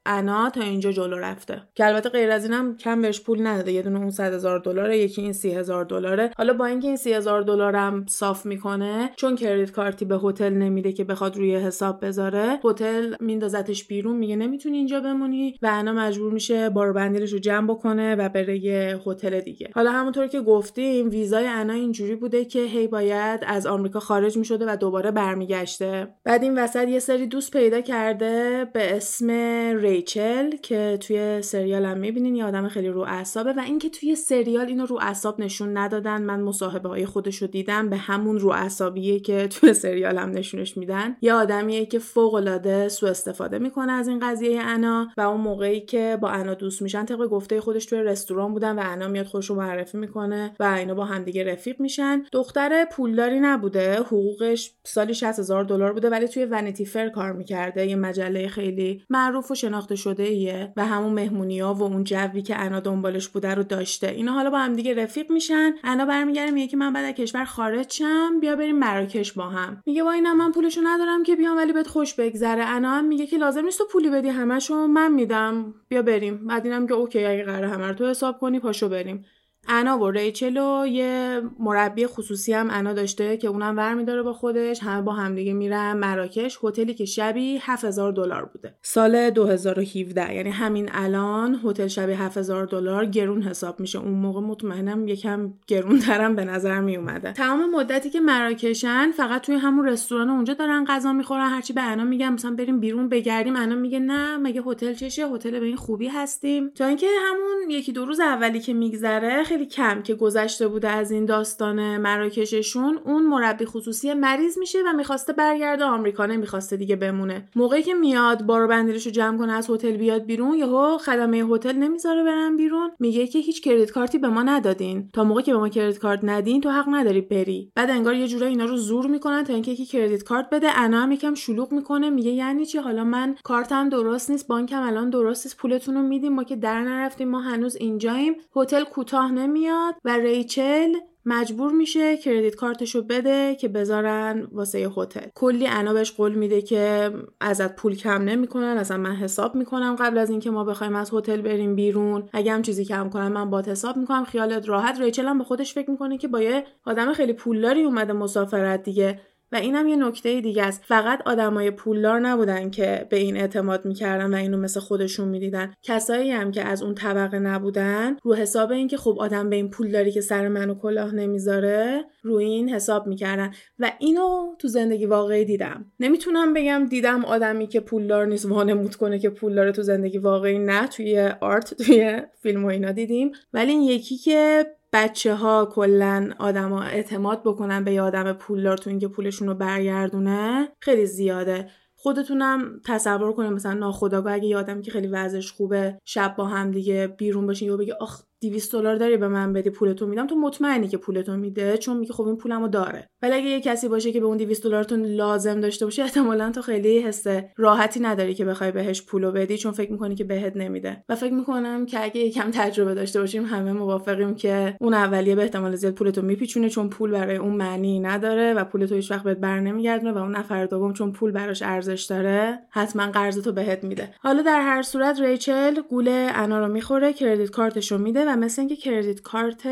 انا تا اینجا جلو رفته. که البته غیر از اینم کم بهش پول نداده. یه دونه اون 100 هزار دلاره یکی این سی هزار دلاره. حالا با اینکه این سی هزار دلارم صاف می‌کنه چون کردیت کارتی به هتل نمیده که بخواد روی حساب بذاره هتل میندازتش بیرون. میگه نمی‌تونی اینجا بمونی و انا مجبور میشه بار بندیلش رو جمع بکنه و بره یه هتل دیگه. حالا همونطور که گفتیم ویزای انا اینجوری بوده که هی باید از آمریکا خارج می‌شده و دوباره برمیگشته. بعد این وسط یه سری دوست پیدا کرده به اسم ریچل که توی سریال هم می‌بینین یه آدم خیلی رو اعصابه و اینکه توی سریال اینو رو اعصاب نشون ندادن من مصاحبه های خودش رو دیدم به همون رو اعصابیه که توی سریال هم نشونش میدن. یه آدمیه که فوق العاده سوء استفاده می‌کنه از این قضیه انا و اون موقعی که با انا دوست میشن طبق گفته خودش توی رستوران بودن و انا میاد خودش رو معرفی می‌کنه و اینا با همدیگه رفیق میشن. دختر پولداری نبوده حقوقش سالی 60 هزار دلار بوده ولی توی ونیتی فر کار می‌کرده. یه مجله خیلی معروف و شناخته شده ایه و همون مهمونی ها و اون جوی که انا دنبالش بوده رو داشته. اینا حالا با هم دیگه رفیق میشن. انا برمیگره میگه که من بعد از کشور خارج شم بیا بریم مراکش با هم. میگه با اینم من پولشو ندارم که بیام ولی بهت خوش بگذره. انا هم میگه که لازم نیست تو پولی بدی همشو من میدم. بیا بریم. بعد اینم که اوکی اگه قراره همه رو تو حساب کنی پاشو بریم. انا و ریچل و یه مربی خصوصی هم انا داشته که اونم ور میداره با خودش همه با همدیگه میرن مراکش. هتلی که شبی 7000 دلار بوده. سال 2017 یعنی همین الان هتل شبی 7000 دلار گرون حساب میشه. اون موقع مطمئنم یکم گرون ترم به نظر می اومده تمام مدتی که مراکشن فقط توی همون رستوران اونجا دارن غذا می‌خورن. هرچی به انا میگم مثلا بریم بیرون بگردیم. انا میگه نه مگه هتل چشه؟ هتل به این خوبی هستیم. تا اینکه همون یکی دو روز اولی که میگذره خیلی کم که گذشته بوده از این داستان مراکششون. اون مربی خصوصی مریض میشه و می‌خواسته برگرده آمریکا نمی‌خواسته دیگه بمونه. موقعی که میاد بارو بندیلشو جمع کنه از هتل بیاد بیرون یهو خدمه هتل نمی‌ذاره برن بیرون. میگه که هیچ کردیت کارتی به ما ندادین. تا موقعی که به ما کردیت کارت ندین تو حق نداری بری. بعد انگار یه جورایی اینا رو زور می‌کنن تا اینکه یکی کردیت کارت بده. انا هم یکم شلوغ می‌کنه. میگه یعنی چی؟ حالا من کارتم درست نیست بانکم الان درست نیست پولتون رو میدیم. ما که در نرفتیم ما هنوز اینجاییم. هتل کوتاه نمیاد و ریچل مجبور میشه کردیت کارتشو بده که بذارن واسه هتل. کلی انا بهش قول میده که ازت پول کم نمی‌کنن اصلا من حساب می‌کنم قبل از اینکه ما بخوایم از هتل بریم بیرون. اگه هم چیزی کم کنم من بات حساب می‌کنم خیالت راحت. ریچل هم به خودش فکر می‌کنه که با یه آدم خیلی پولداری اومده مسافرت دیگه. و اینم یه نکته دیگه است. فقط آدمای پولدار نبودن که به این اعتماد می‌کردن و اینو مثل خودشون می‌دیدن. کسایی هم که از اون طبقه نبودن رو حساب اینکه خب آدم به این پولداری که سر منو کلاه نمی‌ذاره رو این حساب می‌کردن. و اینو تو زندگی واقعی دیدم. نمی‌تونم بگم دیدم آدمی که پولدار نیست وانمود کنه که پولدار تو زندگی واقعی. نه توی آرت توی فیلم و اینا دیدیم. ولی این یکی که بچه ها کلا آدما اعتماد بکنن به یه آدم پولدار تو اینکه پولشون رو برگردونه خیلی زیاده. خودتونم تصور کنید مثلا ناخداگاه اگه یه آدمی که خیلی وضعش خوبه شب با هم دیگه بیرون باشین یا بگه آخ 200 دلار داری به من بدی پولتو میدم تو مطمئنی که پولتو میده چون میگه خب این پولمو داره. ولی اگه یه کسی باشه که به اون 200 دلارتون لازم داشته باشه احتمالا تو خیلی حس راحتی نداری که بخوای بهش پولو بدی چون فکر می‌کنی که بهت نمیده. و فکر می‌کنم که اگه یکم تجربه داشته باشیم همه موافقیم که اون اولیه به احتمال زیاد پولتو میپیچونه چون پول برای اون معنی نداره و پولتو هیچ وقت بهت بر نمیگردونه و اون نفر دوم چون پول براش ارزش داره حتما قرضتو بهت میده. حالا در هر صورت ریچل گول انا رو می‌خوره credit card شو میده و مثل اینکه credit card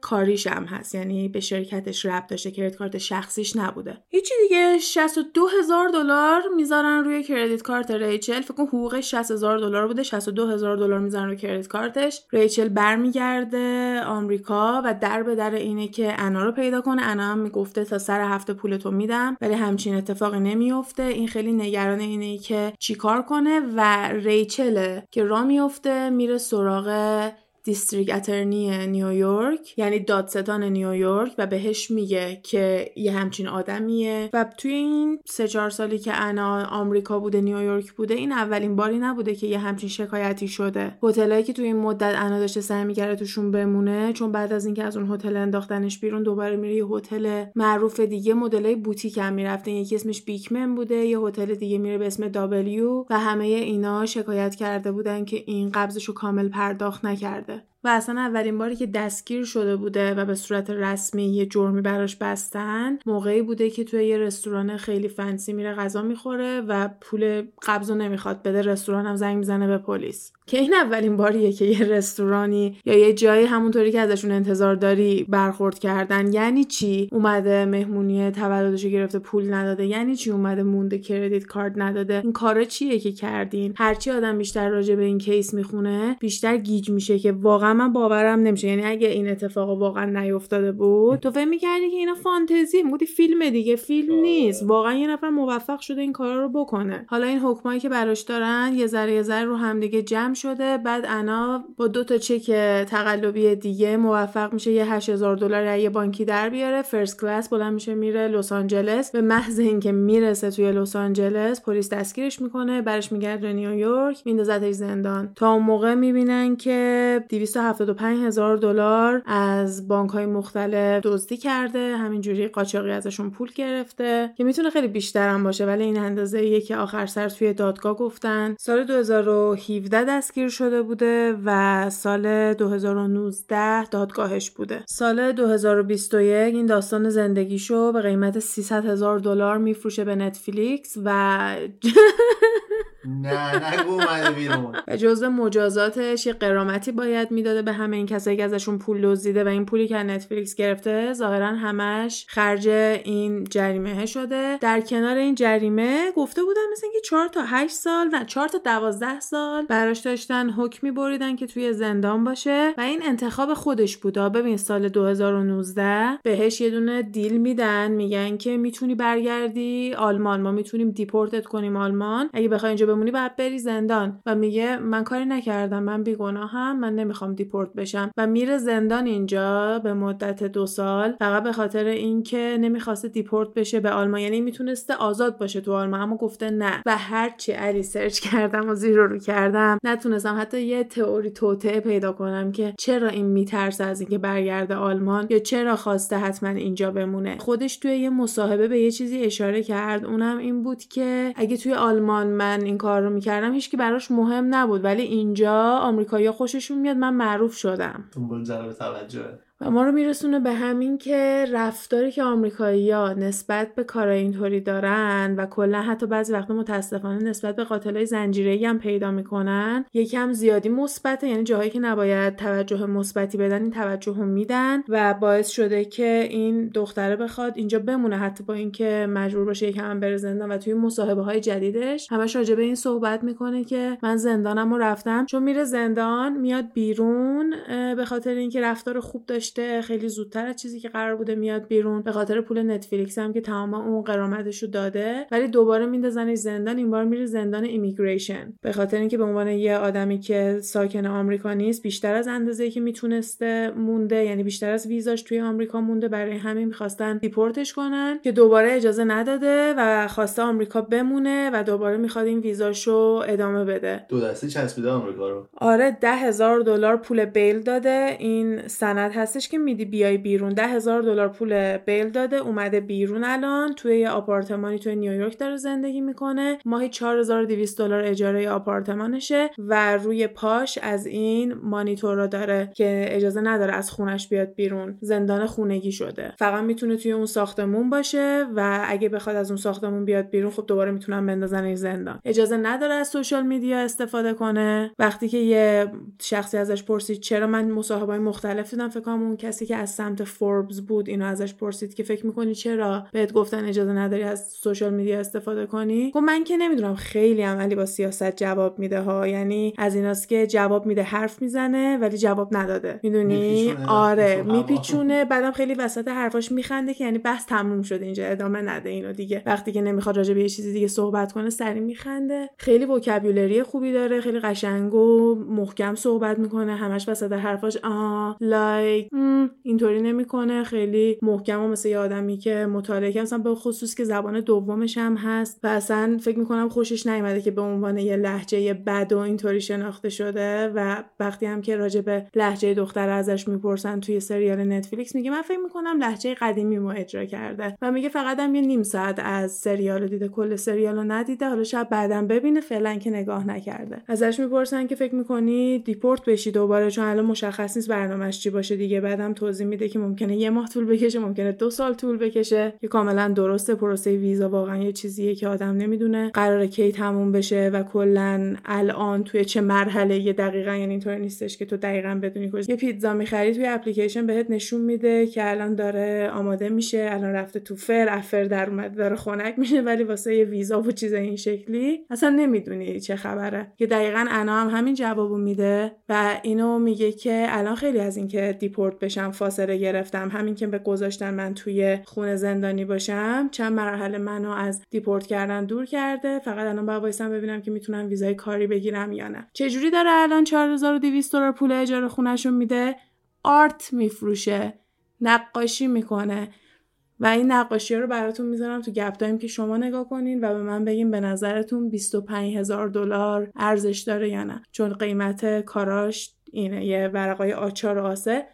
کاریش هم هست. یعنی به شرکتش ربط داشته credit card شخصیش نبوده. هیچی دیگه 62 هزار دلار می‌ذارن روی credit card ریچل. فکر کنم حقوقش 60 هزار دلار بوده 62 هزار دلار می‌ذارن روی credit card ش. ریچل برمیگرده آمریکا و در به در اینه که انا رو پیدا کنه. انا هم می‌گفته تا سر هفته پولتو میدم ولی همچین اتفاقی نمیفته این خیلی نگران اینه که چیکار کنه و ریچل که را میفته میره سراغ district attorney نیویورک یعنی دادستان نیویورک و بهش میگه که یه همچین آدمیه. و توی این سه چهار سالی که انا آمریکا بوده نیویورک بوده این اولین باری نبوده که یه همچین شکایتی شده. هتلایی که توی این مدت انا داشته سعی می‌کرده توشون بمونه چون بعد از اینکه از اون هتل انداختنش بیرون دوباره میره یه هتل معروف دیگه هتلای boutique هم می‌رفته. یکی اسمش Beekman بوده یه هتل دیگه میره به اسم W و همه اینا شکایت کرده بودن که این قبضش رو کامل پرداخت نکرده. و اصلا اولین باری که دستگیر شده بوده و به صورت رسمی یه جرمی براش بستن موقعی بوده که توی یه رستوران خیلی fancy میره غذا می‌خوره و پول قبض نمی‌خواد بده رستوران هم زنگ می‌زنه به پلیس. که این اولین باریه که یه رستورانی یا یه جایی همونطوری که ازشون انتظار داری برخورد کردن. یعنی چی؟ اومده مهمونی تولدش گرفته پول نداده. یعنی چی اومده مونده credit card نداده؟ این کارا چیه که کردین؟ هرچی آدم بیشتر راجع به این case می‌خونه بیشتر گیج میشه که واقعا من باورم نمیشه. یعنی اگه این اتفاق واقعا نیفتاده بود تو فکر می‌کردی که اینا فانتزی بودی فیلم دیگه. فیلم آره. نیست. واقعا یه نفر موفق شده این کارا رو بکنه. حالا این حکمایی که براش دارن یه ذره یه ذره رو همدیگه جمع شده. بعد انا با دو تا چک تقلبی دیگه موفق میشه یه 8000 دلار یه بانکی در بیاره. فرست کلاس بلند میشه میره لس آنجلس. به محض اینکه می‌رسه توی لس آنجلس پلیس دستگیرش می‌کنه برش میگرده نیویورک میندازتش زندان. تا اون موقع می‌بینن که 275 هزار دلار از بانک های مختلف دزدی کرده. همینجوری قاچاقی ازشون پول گرفته که می‌تونه خیلی بیشتر هم باشه. ولی این اندازه یه که آخر سر توی دادگاه گفتن. سال 2017 دستگیر شده بوده و سال 2019 دادگاهش بوده. سال 2021 این داستان زندگیشو به قیمت 300 هزار دلار میفروشه به نتفلیکس و نه نگو بیرون. و جزء مجازاتش یه غرامتی باید می‌داده به همه این کسایی که ازشون پول دزدیده و این پولی که نتفلیکس گرفته ظاهرا همش خرج این جریمه شده. در کنار این جریمه گفته بودن مثل اینکه 4 تا 8 سال نه 4 تا 12 سال براش داشتن حکمی بریدن که توی زندان باشه و این انتخاب خودش بودا ببین سال 2019 بهش یه دونه deal میدن میگن که می‌تونی برگردی آلمان. ما می‌تونیم deport ت کنیم آلمان. اگه بخوای اینجا بمونی باید بری زندان. و میگه من کاری نکردم من بیگناهم من نمی‌خوام deport بشم. و میره زندان اینجا به مدت دو سال فقط به خاطر اینکه نمی‌خواسته دیپورت بشه به آلمان. یعنی می‌تونسته آزاد باشه تو آلمان اما گفته نه. و هرچی علی سرچ کردم و زیرو رو کردم. نتونستم حتی یه تئوری توطعه پیدا کنم که چرا این میترسه از اینکه برگرده آلمان یا چرا خواسته حتما اینجا بمونه. خودش توی یه مصاحبه به یه چیزی اشاره کرد. اونم این بود که اگه توی آلمان من این کار رو می‌کردم هیچکی براش مهم نبود. ولی اینجا آمریکایی‌ها خوششون میاد من معروف شدم. جلب توجه. و ما رو میرسونه به همین که رفتاری که ها نسبت به کارای اینطوری دارن و کلا حتی بعضی وقتا متاسفانه نسبت به قاتلای زنجیره‌ای هم پیدا می‌کنن یکم زیادی مثبته. یعنی جاهایی که نباید توجه مثبتی بدن این توجه هم میدن و باعث شده که این دختره بخواد اینجا بمونه. حتی با اینکه مجبور باشه یکم بره زندان و توی مصاحبه های جدیدش همش راجع به این صحبت می‌کنه که من زندانم رو رفتم. چون میره زندان میاد بیرون به خاطر اینکه رفتار خوب داشت خیلی زودتر از چیزی که قرار بوده میاد بیرون. به خاطر پول نتفلیکس هم که تمام اون غرامتش رو داده. ولی دوباره میندازنش زندان این بار میره زندان immigration. به خاطر اینکه به عنوان یه آدمی که ساکن آمریکا نیست بیشتر از اندازه که می‌تونسته مونده یعنی بیشتر از ویزاش توی آمریکا مونده. برای همین می‌خواستن deport ش کنن که دوباره اجازه نداده و خواسته آمریکا بمونه و دوباره می‌خواد این ویزاشو ادامه بده. دو دسته چسبیده آمریکا رو. آره ده هزار دلار پول بیل داده. این سند هست که میدی بیای بیرون ده هزار دلار پول بیل داده اومده بیرون الان توی یه آپارتمانی توی نیویورک داره زندگی می‌کنه. ماهی 4200 دلار اجاره آپارتمانشه و روی پاش از این مانیتورا داره که اجازه نداره از خونش بیاد بیرون. زندان خونگی شده. فقط می‌تونه توی اون ساختمون باشه و اگه بخواد از اون ساختمون بیاد بیرون خب دوباره می‌تونن بندازن زندان. اجازه نداره از سوشال میدیا استفاده کنه. وقتی که یه شخصی ازش پرسید چرا من مصاحبه مختلف دیدم فکر اون کسی که از سمت فوربز بود اینو ازش پرسید که فکر می‌کنی چرا بهت گفتن اجازه نداری از سوشال میدیا استفاده کنی؟ گفت من که نمی‌دونم خیلی عملی با سیاست جواب میده ها یعنی از ایناست که جواب میده حرف می‌زنه ولی جواب نداده. می‌دونی؟ آره میپیچونه. بعدم خیلی وسط حرفاش میخنده که یعنی بس تموم شده اینجا ادامه نده اینو دیگه. وقتی که نمی‌خواد راجع به یه چیزی دیگه صحبت کنه سری میخنده. خیلی وکابولری خوبی داره خیلی قشنگ و محکم صحبت می‌کنه. همش وسط حرفاش آ لایک اینطوری نمی‌کنه. خیلی محکم و مثل یه آدمی که مطالعه کرد. مثلا به خصوص که زبان دومش هم هست. و اصلا فکر می‌کنم خوشش نیومده که به عنوان یه لحجه بد و اینطوری شناخته شده. و وقتی هم که راجع به لحجه دختر ازش می‌پرسن توی سریال نتفلیکس میگه من فکر می‌کنم لحجه قدیمی مو اجرا کرده. و میگه فقط هم یه نیم ساعت از سریال دیده. کل سریال رو ندیده. حالا شاید بعدا ببینه. فعلا که نگاه نکرده. ازش می‌پرسن که فکر می‌کنی دیپورت بشی دوباره؟ چون الان مشخص نیست برنامهش چی باشه دیگه. بعدم توضیح میده که ممکنه یه ماه طول بکشه ممکنه دو سال طول بکشه. که کاملا درسته پروسه ویزا واقعا یه چیزیه که آدم نمی‌دونه. قرار کی تموم بشه و کلا الان توی چه مرحله یه دقیقا یعنی اینطور نیستش که تو دقیقا بدونی کجا. یه پیتزا می‌خری توی اپلیکیشن بهت نشون میده که الان داره آماده میشه الان رفته تو فر از فر در اومده داره خنک میشه ولی واسه یه ویزا و چیز این شکلی اصلا نمی‌دونی چه خبره. که دقیقا انا هم همین جوابو میده و اینو میگه که الان خیلی از اینکه deport بشم فاصله گرفتم. همین که گذاشتن من توی خونه زندانی باشم چند مرحله منو از deport کردن دور کرده. فقط الان باید وایسم ببینم که می‌تونم ویزای کاری بگیرم یا نه. چه جوری داره الان 4200 دلار پول اجاره خونهشون میده؟ art میفروشه. نقاشی می‌کنه. و این نقاشی رو براتون می‌ذارم تو گپ تایم که شما نگاه کنین و به من بگین به نظرتون 25 هزار دلار ارزش داره یا نه. چون قیمت کاراش اینه یه ورقای آچار آسه.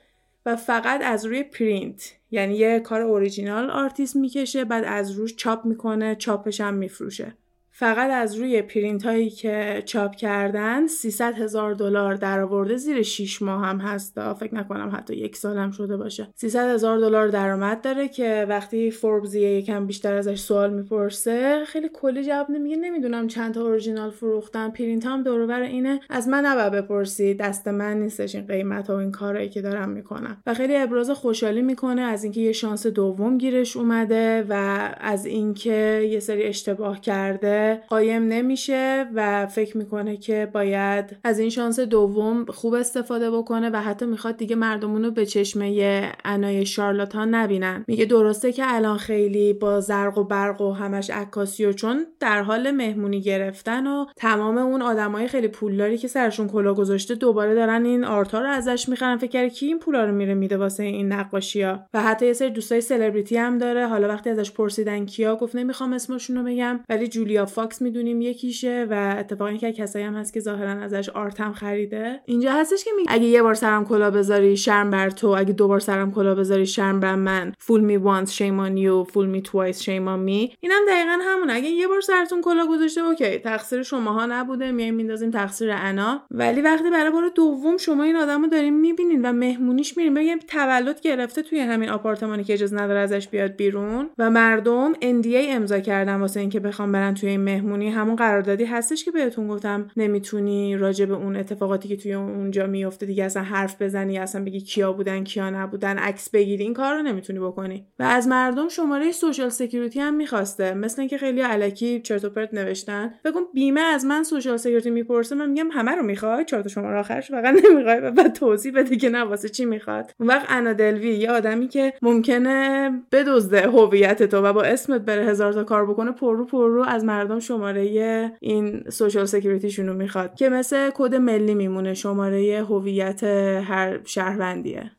و فقط از روی پرینت. یعنی یه کار original artist می‌کشه بعد از روش چاپ می‌کنه چاپش هم میفروشه. فقط از روی پرینت هایی که چاپ کردن 300 هزار دلار درآورده زیر 6 ماه هم هست فکر نکنم حتی یک سال هم شده باشه. 300 هزار دلار درآمد داره که وقتی فوربز یکم بیشتر ازش سوال می‌پرسه خیلی کلی جواب نمیگه. نمی‌دونم چند تا اورجینال فروختن. پرینت هم دور اینه. از من نباید بپرسی. دست من نیستش این قیمت ها و این کارهایی که دارم می‌کنم. و خیلی ابراز خوشحالی می‌کنه از اینکه یه شانس دوم گیرش اومده و از اینکه یه سری اشتباه کرده قایم نمیشه و فکر می‌کنه که باید از این شانس دوم خوب استفاده بکنه و حتی می‌خواد دیگه مردمون رو به چشمه انای شارلاتان نبینن. میگه درسته که الان خیلی با زرق و برق و همش عکاسی و چون در حال مهمونی گرفتن و تمام اون آدمای خیلی پولداری که سرشون کلا گذاشته دوباره دارن این آرتا رو ازش می‌خرن. فکر کی این پولا رو میره میده واسه این نقاشی ها و حتی یه سری دوستای سلبریتی هم داره. حالا وقتی ازش پرسیدن کیا گفت نمی‌خوام اسمشون رو بگم. ولی جولیا فاکس می‌دونیم یکیشه و اتفاقا که کسایی هم هست که ظاهرا ازش art م خریده. اینجا هستش که میگه اگه یه بار سرم کلاه بذاری شرم بر تو اگه دو بار سرم کلاه بذاری شرم بر من. fool me once shame on you fool me twice shame on me اینم دقیقا همون اگه یه بار سرتون کلاه گذاشته اوکی. تقصیر شماها نبوده. میایم میندازیم تقصیر انا. ولی وقتی برای بار دوم شما این آدمو دارین می‌بینین و مهمونیش میرین بگیم تولد گرفته توی همین آپارتمانی که اجازه نداره ازش بیاد بیرون. و مردم NDA امضا کردن واسه اینکه بخوام برن توی این مهمونی همون قراردادی هستش که بهتون گفتم نمی‌تونی راجع به اون اتفاقاتی که توی اونجا میفته دیگه اصلا حرف بزنی اصلا بگی کیا بودن کیا نبودن عکس بگیری این کار رو نمی‌تونی بکنی. و از مردم شماره social security هم می‌خواسته. مثل اینکه خیلی الکی چرت و پرت نوشتن. بگم بیمه از من social security می‌پرسه من میگم همه رو می‌خوای؟ چهار شماره آخرش فقط نمی‌خوای و بعد توضیح بده که نه واسه چی می‌خواد. اون وقت انا دلوی یه آدمی که ممکنه بدزده هویت تو و با اسمت بره هزار تا کار بکنه پررو پررو از مردم شماره این social security شون رو می‌خواد که مثل کد ملی میمونه شماره هویت هر شهروندیه.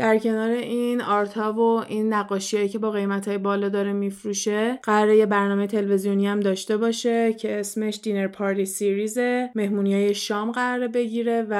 در کنار این art ها و این نقاشی که با قیمت های بالا داره میفروشه قراره یه برنامه تلویزیونی هم داشته باشه که اسمش dinner party series ه مهمونی های شام قراره بگیره و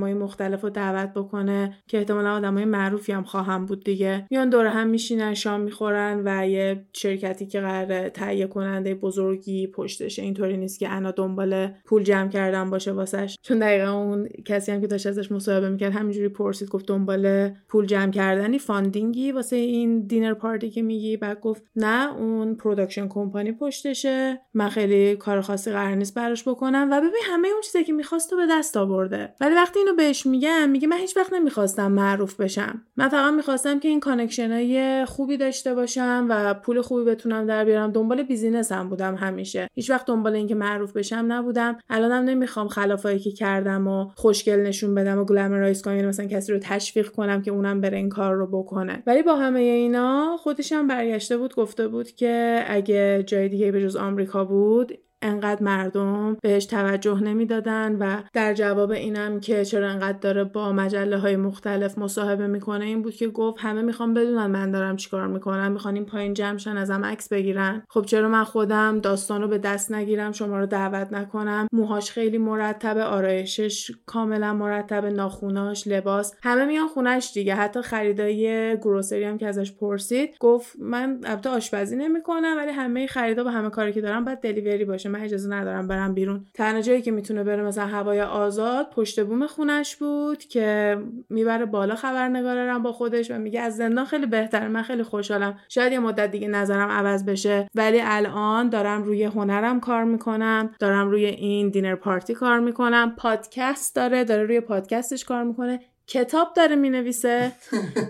های مختلف رو دعوت بکنه که احتمالا های معروفی هم خواهم بود دیگه. میان دور هم میشینن شام می‌خورن و یه شرکتی که قراره تهیه کننده بزرگی پشتشه اینطوری نیست که انا دنبال پول جمع کردن باشه واسش. چون دقیقا اون کسی هم که داشت ازش مصاحبه می‌کرد همینجوری پرسید گفت دنبال پول پول جمع کردنی funding ی واسه این dinner party که میگی. بعد گفت نه اون production company پشتشه. من خیلی کار خاصی قرار نیست براش بکنم. و ببین همه اون چیزی که می‌خواست به دست آورده. ولی وقتی اینو بهش میگم میگه من هیچ وقت نمی‌خواستم معروف بشم. من فقط می‌خواستم که این connection های خوبی داشته باشم و پول خوبی بتونم در بیارم. دنبال business م بودم همیشه. هیچ وقت دنبال اینکه معروف بشم نبودم. الانم نمی‌خوام خلافایی که کردم و خوشگل نشون بدم و glamorize کنم. یعنی مثلا کسی رو تشویق کنم که اونم بره این کار رو بکنه. ولی با همه اینا خودش هم برگشته بود گفته بود که اگه جای دیگه به جز آمریکا بود انقدر مردم بهش توجه نمی‌دادن و در جواب اینم که چرا انقدر داره با مجله های مختلف مصاحبه می‌کنه این بود که گفت همه می‌خوام بدونن من دارم چیکار می‌کنم می‌خوان این پایین جمع شن ازم عکس بگیرن. خب چرا من خودم داستان رو به دست نگیرم شما رو دعوت نکنم؟ موهاش خیلی مرتب آرایشش کاملا مرتب ناخوناش لباس. همه میان خونش دیگه. حتی خریدای گروسری هم که ازش پرسید گفت من البته آشپزی نمی‌کنم ولی همه خریدا با همه کاری که دارم باید دلیوری باشه. من اجازه ندارم برم بیرون. تنها جایی که می‌تونه بره مثلا هوای آزاد پشت بوم خونش بود که می‌بره بالا خبرنگارم با خودش و میگه از زندان خیلی بهتره من خیلی خوشحالم. شاید یه مدت دیگه نظرم عوض بشه. ولی الان دارم روی هنرم کار می‌کنم دارم روی این دینر پارتی کار می‌کنم. پادکست داره داره روی پادکستش کار می‌کنه. کتاب داره می‌نویسه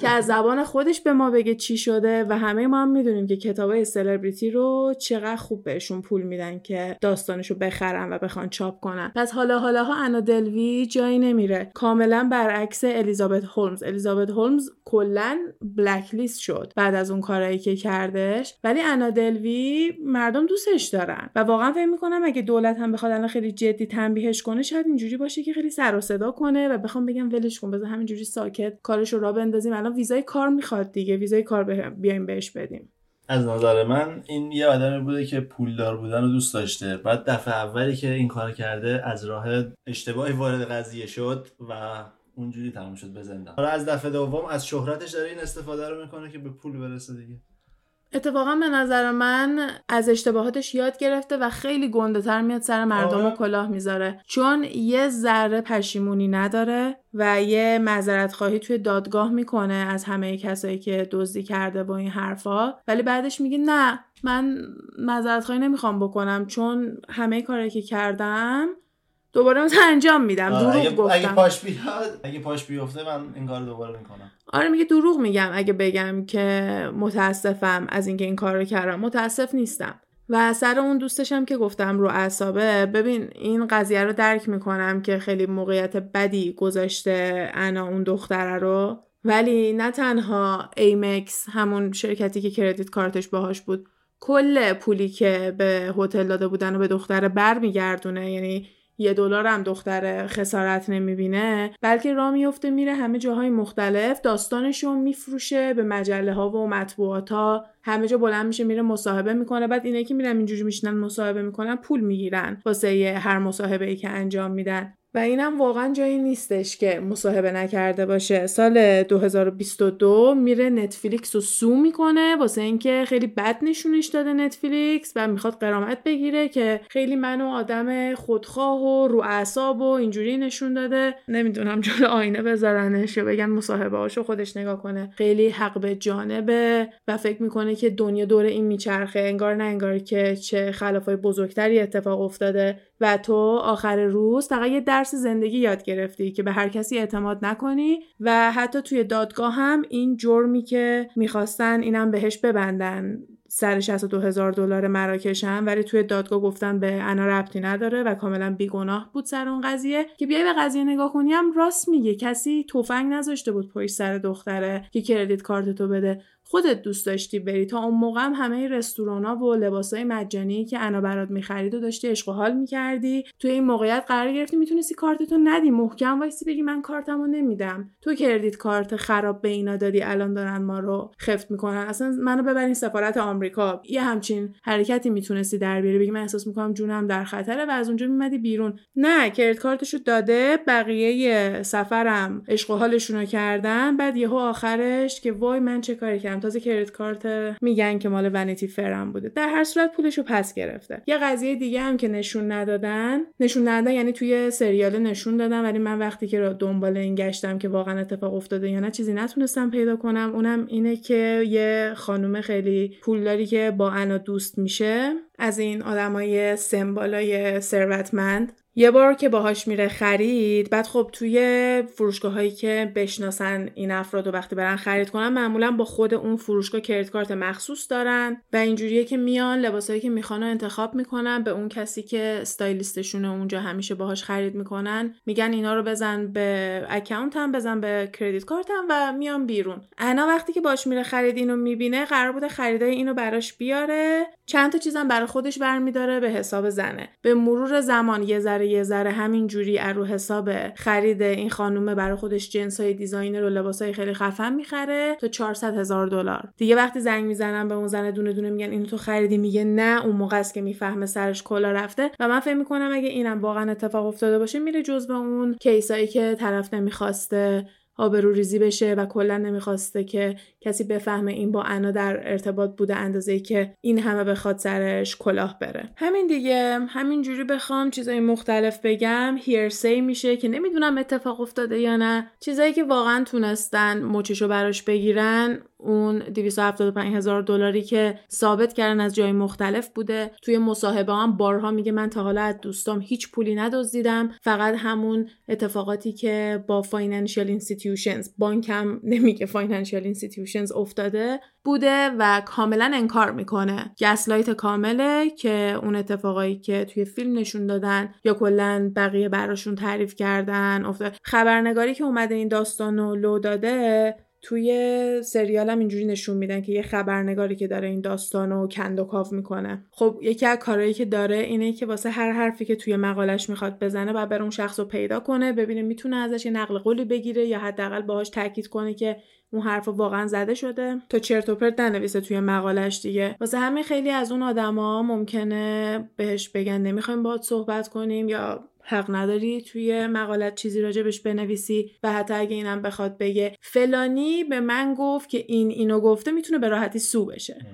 که از زبان خودش به ما بگه چی شده و همه ما هم می‌دونیم که کتاب های سلبریتی رو چقدر خوب بهشون پول میدن که داستانشو بخرن و بخوان چاپ کنن. پس حالا حالا ها انا دلوی جایی نمیره. کاملا برعکس الیزابت هولمز. الیزابت هولمز کلا بلک لیست شد بعد از اون کارهایی که کردش. ولی انا دلوی مردم دوستش دارن و واقعا فکر می‌کنم اگه دولت هم بخواد الان خیلی جدی تنبیهش کنه شاید اینجوری باشه که خیلی سر و صدا کنه و بخوام بگم ولش کن بذار همینجوری ساکت کارش رو را بندازیم. الان ویزای کار می‌خواد دیگه ویزای کار بیایم بهش بدیم. از نظر من این یه آدمی بوده که پولدار بودن رو دوست داشته. بعد دفعه اولی که این کار کرده از راه اشتباهی وارد قضیه شد و اونجوری تموم شد به حالا از دفعه دوم از شهرتش داره این استفاده رو می‌کنه که به پول برسه دیگه. اتفاقا به نظر من از اشتباهاتش یاد گرفته و خیلی گنده تر میاد سر مردم و آره. کلاه می‌ذاره. چون یه ذره پشیمونی نداره و یه معذرت خواهی توی دادگاه می‌کنه از همه کسایی که دزدی کرده با این حرفا. ولی بعدش میگه نه من معذرت خواهی نمی‌خوام بکنم چون همه کاری که کردم دوباره انجام میدم. دروغ گفتم اگه پاش بیاد اگه پاش بیفته من این کار دوباره می‌کنم. آره میگه دروغ میگم اگه بگم که متاسفم از اینکه این کار رو کردم. متاسف نیستم. و سر اون دوستشم که گفتم رو اعصابه ببین این قضیه رو درک می‌کنم که خیلی موقعیت بدی گذاشته انا اون دختره رو. ولی نه تنها ایمکس همون شرکتی که کردیت کارتش باهاش بود کل پولی که به هتل داده بودن و به دختره برمیگردونه یعنی یه دلار هم دختر خسارت نمی‌بینه بلکه را میفته میره همه جاهای مختلف داستانش رو میفروشه به مجله ها و مطبوعات ها همه جا بلند میشه میره مصاحبه می‌کنه بعد اینه که میرن اینجوری میشنن مصاحبه می‌کنن پول می‌گیرن واسه هر مصاحبه ای که انجام میدن. و اینم واقعا جایی نیستش که مصاحبه نکرده باشه. سال 2022 میره نتفلیکس رو سو می‌کنه واسه اینکه خیلی بد نشونش داده نتفلیکس و می‌خواد قرامت بگیره که خیلی منو آدم خودخواه و رو اعصاب و اینجوری نشون داده. نمی‌دونم جلو آینه بذارنش یا بگن مصاحبه هاشو خودش نگاه کنه. خیلی حق به جانبه و فکر می‌کنه که دنیا دور این میچرخه انگار نه انگار که چه خلافای بزرگتری اتفاق افتاده. و تو آخر روز فقط یه درس زندگی یاد گرفتی که به هر کسی اعتماد نکنی و حتی توی دادگاه هم این جرمی که می‌خواستن اینم بهش ببندن. سر 62 هزار دلار مراکشم ولی توی دادگاه گفتن به انا ربطی نداره و کاملا بیگناه بود سر اون قضیه. که بیای به قضیه نگاه کنی هم راست میگه. کسی تفنگ نذاشته بود پشت سر دختره که کردیت کارت تو بده. خودت دوست داشتی بری. تا اون موقع هم همه رستورانا و لباسای مجانی که انا برات می‌خرید و داشتی عشق و حال می‌کردی. تو این موقعیت قرار گرفتی می‌تونستی کارتتو ندی. محکم وایسی بگی من کارتمو نمیدم. تو credit card خراب به اینا دادی. الان دارن ما رو خفت می‌کنن. اصلا منو ببرین سفارت آمریکا. یه همچین حرکتی می‌تونستی در بیاری. بگی من احساس می‌کنم جونم در خطره و از اونجا میمدی بیرون. نه credit card شو داده. بقیه سفرم عشق و حالشونو کردن. بعد یهو آخرش که وای من چه کاری کردم. تازه credit card میگن که مال ونیتی فرم بوده. در هر صورت پولش رو پس گرفته. یه قضیه دیگه هم که نشون ندادن. نشون ندادن یعنی توی سریال نشون دادن ولی من وقتی که دنبال این گشتم که واقعا اتفاق افتاده یا نه چیزی نتونستم پیدا کنم. اونم اینه که یه خانم خیلی پولداری که با انا دوست میشه. از این آدمای سمبالای ثروتمند. یه بار که باهاش میره خرید بعد خب توی فروشگاه هایی که بشناسن این افراد و وقتی برن خرید کنن معمولا با خود اون فروشگاه کریدت کارت مخصوص دارن و اینجوریه که میان لباسایی که می‌خوان انتخاب می‌کنن به اون کسی که استایلیستشون اونجا همیشه باهاش خرید می‌کنن میگن اینا رو بزن به اکانتم بزن به credit card م و میان بیرون. انا وقتی که باش میره خرید اینو می‌بینه قرار بوده خریدای اینو براش بیاره چند تا چیزم برای خودش برمیداره به حساب زنه. به مرور زمان یه ذره یه ذره همین جوری رو حساب خرید این خانومه برای خودش جنس های designer و لباس های خیلی خفن می‌خره تا 400 هزار دلار. دیگه وقتی زنگ می‌زنن به اون زنه دونه دونه میگن اینو تو خریدی؟ میگه نه اون موقع است که می‌فهمه سرش کلاه رفته. و من فکر می‌کنم اگه اینم واقعا اتفاق افتاده باشه میره جزو اون case ایی که طرف نمی‌خواسته آبرو ریزی بشه و کلا نمی‌خواسته که کسی بفهمه این با انا در ارتباط بوده اندازه که این همه بخواد سرش کلاه بره. همین دیگه همین جوری بخوام چیزای مختلف بگم. hearsay میشه که نمی‌دونم اتفاق افتاده یا نه. چیزایی که واقعا تونستن مچشو براش بگیرن اون 275 هزار دلاری که ثابت کردن از جای مختلف بوده. توی مصاحبه هم بارها میگه من تا حالا از دوستام هیچ پولی ندزدیدم. فقط همون اتفاقاتی که با financial institutions بانکم نمیگه financial افتاده بوده و کاملا انکار می‌کنه. گسلایت کامله که اون اتفاقایی که توی فیلم نشون دادن یا کلا بقیه براشون تعریف کردن افتاده. خبرنگاری که اومده این داستان رو لو داده توی سریال هم اینجوری نشون میدن که یه خبرنگاری که داره این داستان رو کند و کاف می‌کنه. خب یکی از کارهایی که داره اینه که واسه هر حرفی که توی مقالش می‌خواد بزنه و بر اون شخص رو پیدا کنه ببینه می‌تونه ازش یه نقل قولی بگیره یا حداقل باهاش تاکید کنه که اون حرف واقعا زده شده. تا چرت و پرت ننویسه توی مقالش دیگه. واسه همین خیلی از اون آدما ممکنه بهش بگن نمی‌خوایم باهات صحبت کنیم یا حق نداری توی مقالت چیزی راجبش بنویسی و حتی اگه اینم بخواد بگه. فلانی به من گفت که این اینو گفته می‌تونه به راحتی sue بشه.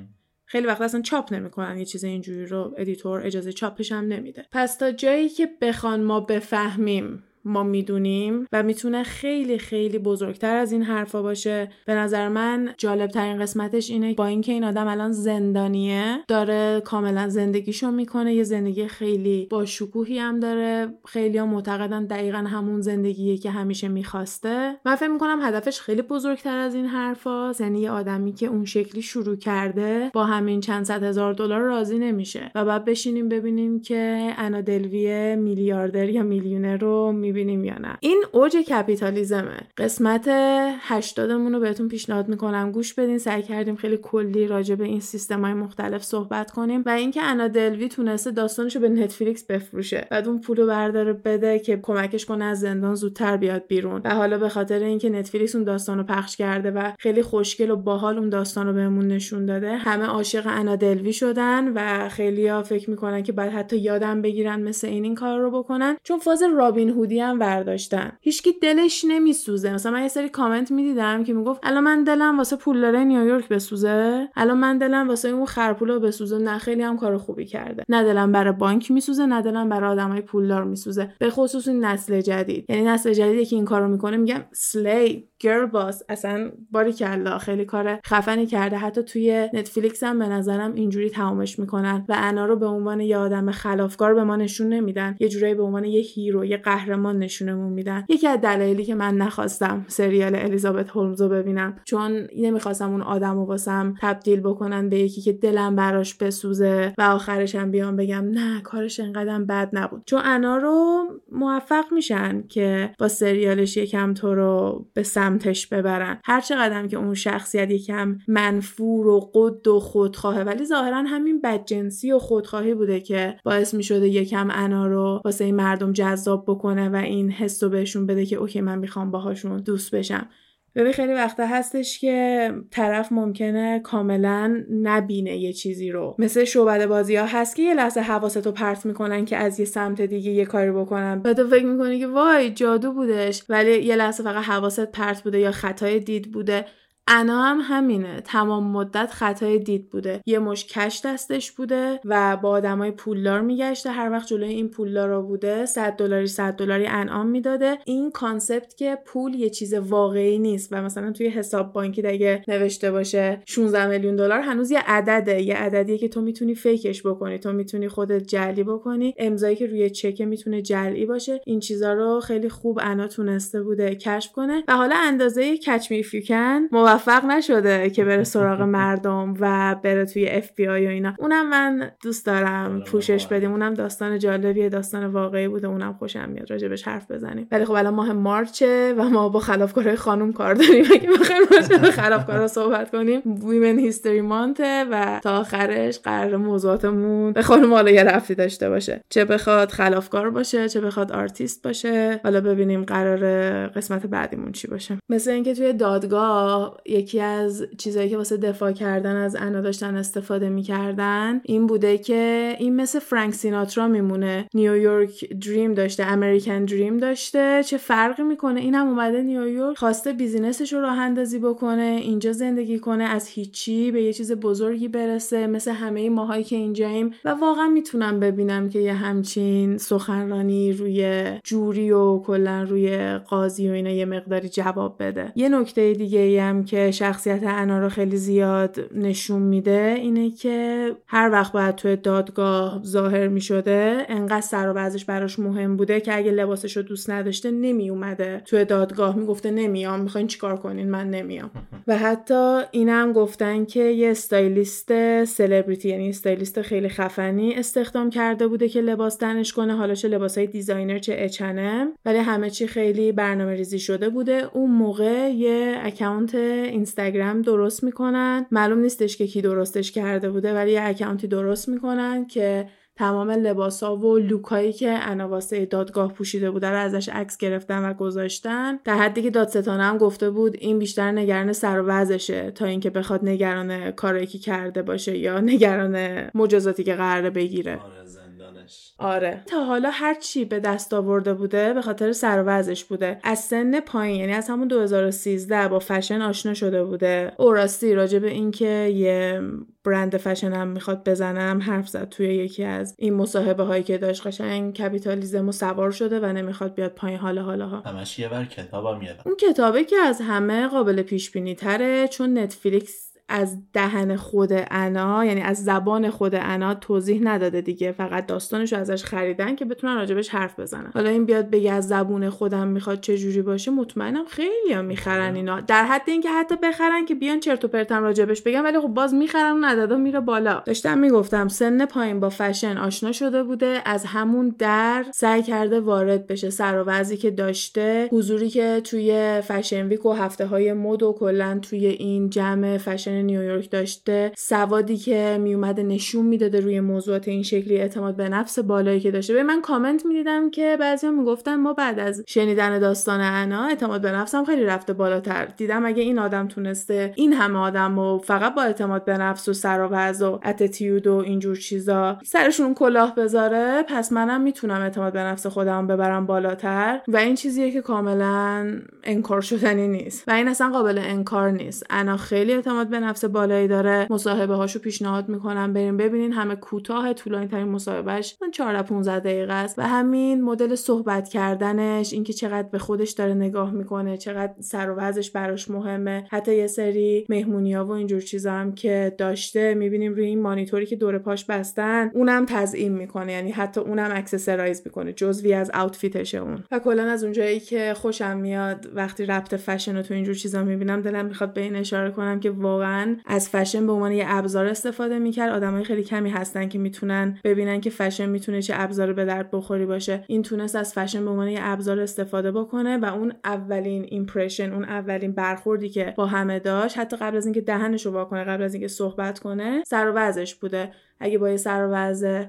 خیلی وقت اصلا چاپ نمی‌کنن یه چیز اینجوری رو editor اجازه چاپش هم نمیده. پس تا جایی که بخوان ما بفهمیم ما می‌دونیم و می‌تونه خیلی خیلی بزرگتر از این حرفا باشه. به نظر من جالب ترین قسمتش اینه با اینکه این آدم الان زندانیه داره کاملا زندگیشو می‌کنه یه زندگی خیلی با شکوهی هم داره. خیلی ها معتقدن دقیقا همون زندگیه که همیشه می‌خواسته. من فکر می‌کنم هدفش خیلی بزرگتر از این حرفاست یعنی یه آدمی که اون شکلی شروع کرده با همین چند صد هزار دلار راضی نمیشه. و بعد بشینیم ببینیم که انا دلویه میلیاردر یا میلیونر رو می‌بینیم یا نه. این اوج کپیتالیزمه. قسمت هشتادمون رو بهتون پیشنهاد می‌کنم. گوش بدین سعی کردیم خیلی کلی راجع به این سیستم های مختلف صحبت کنیم و اینکه انا دلوی تونسته داستانش رو به نتفلیکس بفروشه بعد اون پولو برداره بده که کمکش کنه از زندان زودتر بیاد بیرون. و حالا به خاطر اینکه نتفلیکس اون داستان رو پخش کرده و خیلی خوشگل و باحال اون داستان رو بهمون نشون داده همه عاشق انا دلوی شدن و خیلیا فکر می‌کنن که بعد حتی یادم بگیرن مثل این این کار رو بکنن. چون فاز رابین هودی هم برداشتن. هیچکی دلش نمیسوزه. مثلا من یه سری کامنت می‌دیدم که می‌گفت الان من دلم واسه پولدار نیویورک بسوزه؟ الان من دلم واسه اون خرپولا بسوزه. نه خیلی هم کار خوبی کرده. نه دلم برای بانک میسوزه نه دلم برای آدمای پولدار میسوزه. به خصوص این نسل جدید. یعنی نسل جدیدی که این کارو می‌کنه میگم slay girl boss اصلا باریکلا خیلی کار خفنی کرده. حتی توی نتفلیکس هم به نظرم اینجوری تمامش می‌کنن و انا رو به عنوان یه آدم خلافکار به ما نشون نمیدن. یه جورایی به عنوان یه hero یه قهرمان نشونمون میدن. یکی از دلایلی که من نخواستم سریال الیزابت هولمز رو ببینم چون نمی‌خواستم اون آدم رو واسم تبدیل بکنن به یکی که دلم براش بسوزه و آخرش هم بیام بگم نه کارش انقدر بد نبود. چون انا رو موفق میشن که با سریالش یکم تو رو به سمتش ببرن. هر چقدر که اون شخصیت یکم منفور و قد و خودخواهه ولی ظاهرا همین بدجنسی و خودخواهی بوده که باعث می‌شده یکم انا رو واسه این مردم جذاب بکنه و این حس رو بهشون بده که اوکی من می‌خوام باهاشون دوست بشم. ببین خیلی وقتا هستش که طرف ممکنه کاملا نبینه یه چیزی رو. مثل شعبده بازی ها هست که یه لحظه حواستو پرت می‌کنن که از یه سمت دیگه یه کاری بکنن. بعد فکر می‌کنی که وای جادو بودش. ولی یه لحظه فقط حواست پرت بوده یا خطای دید بوده. انا هم همینه. تمام مدت خطای دید بوده. یه مشت cash دستش بوده و با آدمای پولدار میگشته. هر وقت جلوی این پولدارا بوده 100 دلاری 100 دلاری انعام می‌داده. این concept که پول یه چیز واقعی نیست و مثلا توی حساب بانکی دیگه نوشته باشه 16 میلیون دلار هنوز یه عدده. یه عددیه که تو می‌تونی fake ش بکنی. تو می‌تونی خودت جعلی بکنی. امضایی که روی چک می‌تونه جعلی باشه. این چیزا رو خیلی خوب انا تونسته بوده کشف کنه. و حالا اندازه Catch Me If You Can موفق نشده که بره سراغ مردم و بره توی اف بی آی و اینا. اونم من دوست دارم پوشش بدیم. اونم داستان جالبیه داستان واقعی بوده. اونم خوشم میاد راجبش حرف بزنیم. ولی خب الان ماه مارچه و ما با خلافکارای خانم کار داریم. اگه بخوایم راجع به خلافکارا صحبت کنیم Women History Month ه و تا آخرش قراره موضوعاتمون به خانم حالا یه ربطی داشته باشه. چه بخواد خلافکار باشه چه بخواد آرتیست باشه. حالا ببینیم قرار قسمت بعدیمون چی باشه. مثل اینکه توی دادگاه یکی از چیزایی که واسه دفاع کردن از انا داشتن استفاده می‌کردن این بوده که این مثل فرانک سیناترا میمونه. نیویورک دریم داشته امریکن دریم داشته. چه فرقی می‌کنه؟ این هم اومده نیویورک خواسته بیزینسش رو راه اندازی بکنه اینجا زندگی کنه از هیچی به یه چیز بزرگی برسه مثل همه ماهایی که اینجاییم. و واقعا می‌تونم ببینم که یه همچین سخنرانی روی جوری و کلا روی قاضی و اینا یه مقداری جواب بده. یه نکته دیگه ای هم که شخصیت انا رو خیلی زیاد نشون میده اینه که هر وقت باید توی دادگاه ظاهر می‌شده انقدر سر و وضعش براش مهم بوده که اگه لباسش رو دوست نداشته نمی اومده توی دادگاه. می‌گفته نمیام می‌خواین چیکار کنین؟ من نمیام. و حتی اینم گفتن که یه stylist سلبریتی یعنی stylist خیلی خفنی استخدام کرده بوده که لباس تنش کنه. حالا چه لباسای designer چه اچنم ولی همه چی خیلی برنامه ریزی شده بوده. اون موقع یه اکانت اینستاگرام درست می‌کنن. معلوم نیستش که کی درستش کرده بوده ولی یه اکانتی درست می‌کنن که تمام لباسا و لوکایی که انواسه دادگاه پوشیده بوده رو ازش عکس گرفتن و گذاشتن. در حدی که دادستانه هم گفته بود این بیشتر نگران سر و تا اینکه بخواد نگران کاری که کرده باشه یا نگران مجازاتی که قراره بگیره. آره تا حالا هر چی به دست آورده بوده به خاطر سر وضعش بوده. از سن پایین یعنی از همون 2013 با فشن آشنا شده بوده. او راستی راجع به اینکه یه برند فشن هم می‌خواد بزنم حرف زد توی یکی از این مصاحبه هایی که داشت. قشنگ کپیتالیزم و سوار شده و نمی‌خواد بیاد پایین. حالا حالا ها همش یه بر کتابا میاد اون کتابه که از همه قابل پیش بینی تره چون نتفلیکس از دهن خود انا یعنی از زبان خود انا توضیح نداده دیگه. فقط داستانش رو ازش خریدن که بتونن راجبش حرف بزنن. حالا این بیاد بگه از زبون خودم می‌خواد چه جوری باشه مطمئنم خیلی هم می‌خرن اینا. در حد اینکه حتی بخرن که بیان چرت و پرتم راجبش بگم ولی خب باز می‌خرن و ندادا میره بالا. داشتم می‌گفتم سن پایین با فشن آشنا شده بوده از همون در سعی کرده وارد بشه. سر و که داشته حضوری که توی فشن ویک و هفته های مد و کلا توی این جمع فشن نیویورک داشته سوادی که میومده نشون می‌داده روی موضوعات این شکلی اعتماد به نفس بالایی که داشته. به من کامنت می‌دیدم که بعضیا می‌گفتن ما بعد از شنیدن داستان انا اعتماد به نفسم خیلی رفته بالاتر. دیدم اگه این آدم تونسته این همه آدم و فقط با اعتماد به نفس و سر و و اتیتیود و اینجور چیزا سرشون کلاه بذاره پس منم می‌تونم اعتماد به نفس خودم ببرم بالاتر. و این چیزیه که کاملا انکار شدنی نیست. و این اصلا قابل انکار نیست. انا خیلی اعتماد به نفس بالایی داره. مصاحبه هاشو پیشنهاد می‌کنم. بریم ببینین همه کوتاه طولانی ترین مصاحبهش من 14 15 دقیقه است. و همین مدل صحبت کردنش اینکه چقدر به خودش داره نگاه می‌کنه چقدر سر و وضعش براش مهمه. حتی یه سری مهمونیا و اینجور چیزا هم که داشته می‌بینیم روی این مانیتوری که دور پاش بستن اونم تزیین می‌کنه. یعنی حتی اونم accessorize می‌کنه جزوی از outfit ش اون. و کلا از اونجایی که خوشم میاد وقتی ربط فشن و تو اینجور چیزا می‌بینم دلم می‌خواد به این اشاره کنم که واقعا از فشن به عنوان یه ابزار استفاده می‌کرد. آدمای خیلی کمی هستن که می‌تونن ببینن که فشن می‌تونه چه ابزار به درد بخوری باشه. این تونست از فشن به عنوان یه ابزار استفاده بکنه و اون اولین impression اون اولین برخوردی که با همه داشت حتی قبل از اینکه دهنش رو واکنه قبل از اینکه صحبت کنه سر و بوده. اگه با یه سر و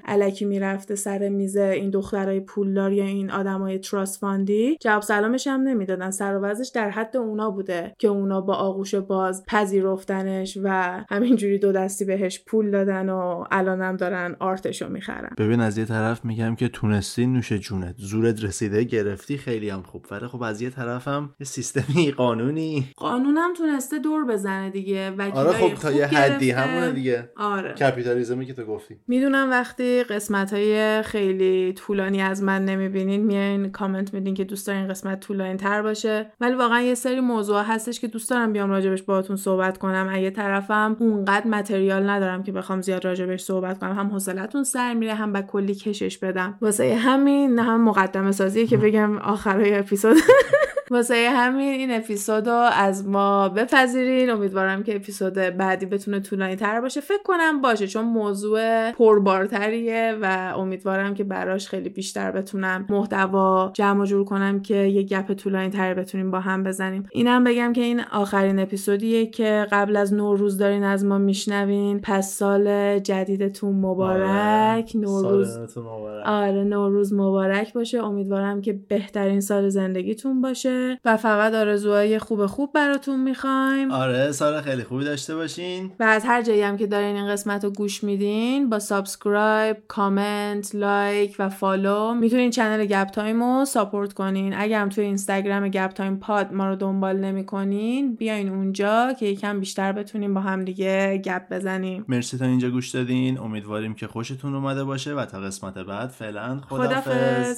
وضع الکی می‌رفته سر میز این دخترای پولدار یا این آدمای trust fund ی جواب سلامش هم نمی‌دادن. سر و در حد اونا بوده که اونا با آغوش باز پذیرفتنش و همینجوری دو دستی بهش پول دادن و الانم دارن آرتشو می‌خرن. ببین از یه طرف میگم که تونستی نوش جونت. زورت رسیده گرفتی خیلی هم خوب. ولی خب از یه طرفم یه سیستمی قانونی. قانونم تونسته دور بزنه دیگه. آره خب تا یه حدی همونه دیگه. آره. کپیتالیزمی که تو گفتی. می‌دونم وقتی قسمت های خیلی طولانی از من نمی‌بینین میایین کامنت میدین که دوست دارین قسمت طولانی تر باشه. ولی واقعا یه سری موضوع هستش که دوست دارم بیام راجبش باهاتون صحبت کنم. اگه طرفم اونقدر متریال ندارم که بخوام زیاد راجبش صحبت کنم هم حوصلتون سر میره هم با کلی کشش بدم. واسه همین نه هم مقدمه سازیه که بگم آخرای اپیزود. واسه همین این اپیزود رو از ما بپذیرین. امیدوارم که اپیزود بعدی بتونه طولانی تر باشه. فکر کنم باشه چون موضوع پربارتریه و امیدوارم که براش خیلی بیشتر بتونم محتوا جمع جور کنم که یه گپ طولانی تر بتونیم با هم بزنیم. اینم بگم که این آخرین اپیزودیه که قبل از نوروز دارین از ما میشنوین. پس سال جدیدتون مبارک. آره. نوروز مبارک. آره نوروز مبارک باشه. امیدوارم که بهترین سال زندگیتون باشه. و فقط آرزوهای خوب خوب براتون می‌خوایم. آره سال خیلی خوبی داشته باشین. و از هر جایی هم که دارین این قسمت رو گوش میدین با subscribe کامنت لایک و follow می‌تونین channel گپ تایم رو support کنین. اگر هم توی اینستاگرام گپ تایم پاد ما رو دنبال نمی‌کنین بیاین اونجا که یکم بیشتر بتونیم با هم دیگه گپ بزنیم. مرسی تا اینجا گوش دادین. امیدواریم که خوشتون اومده باشه و تا قسمت بعد فعلا خدافظ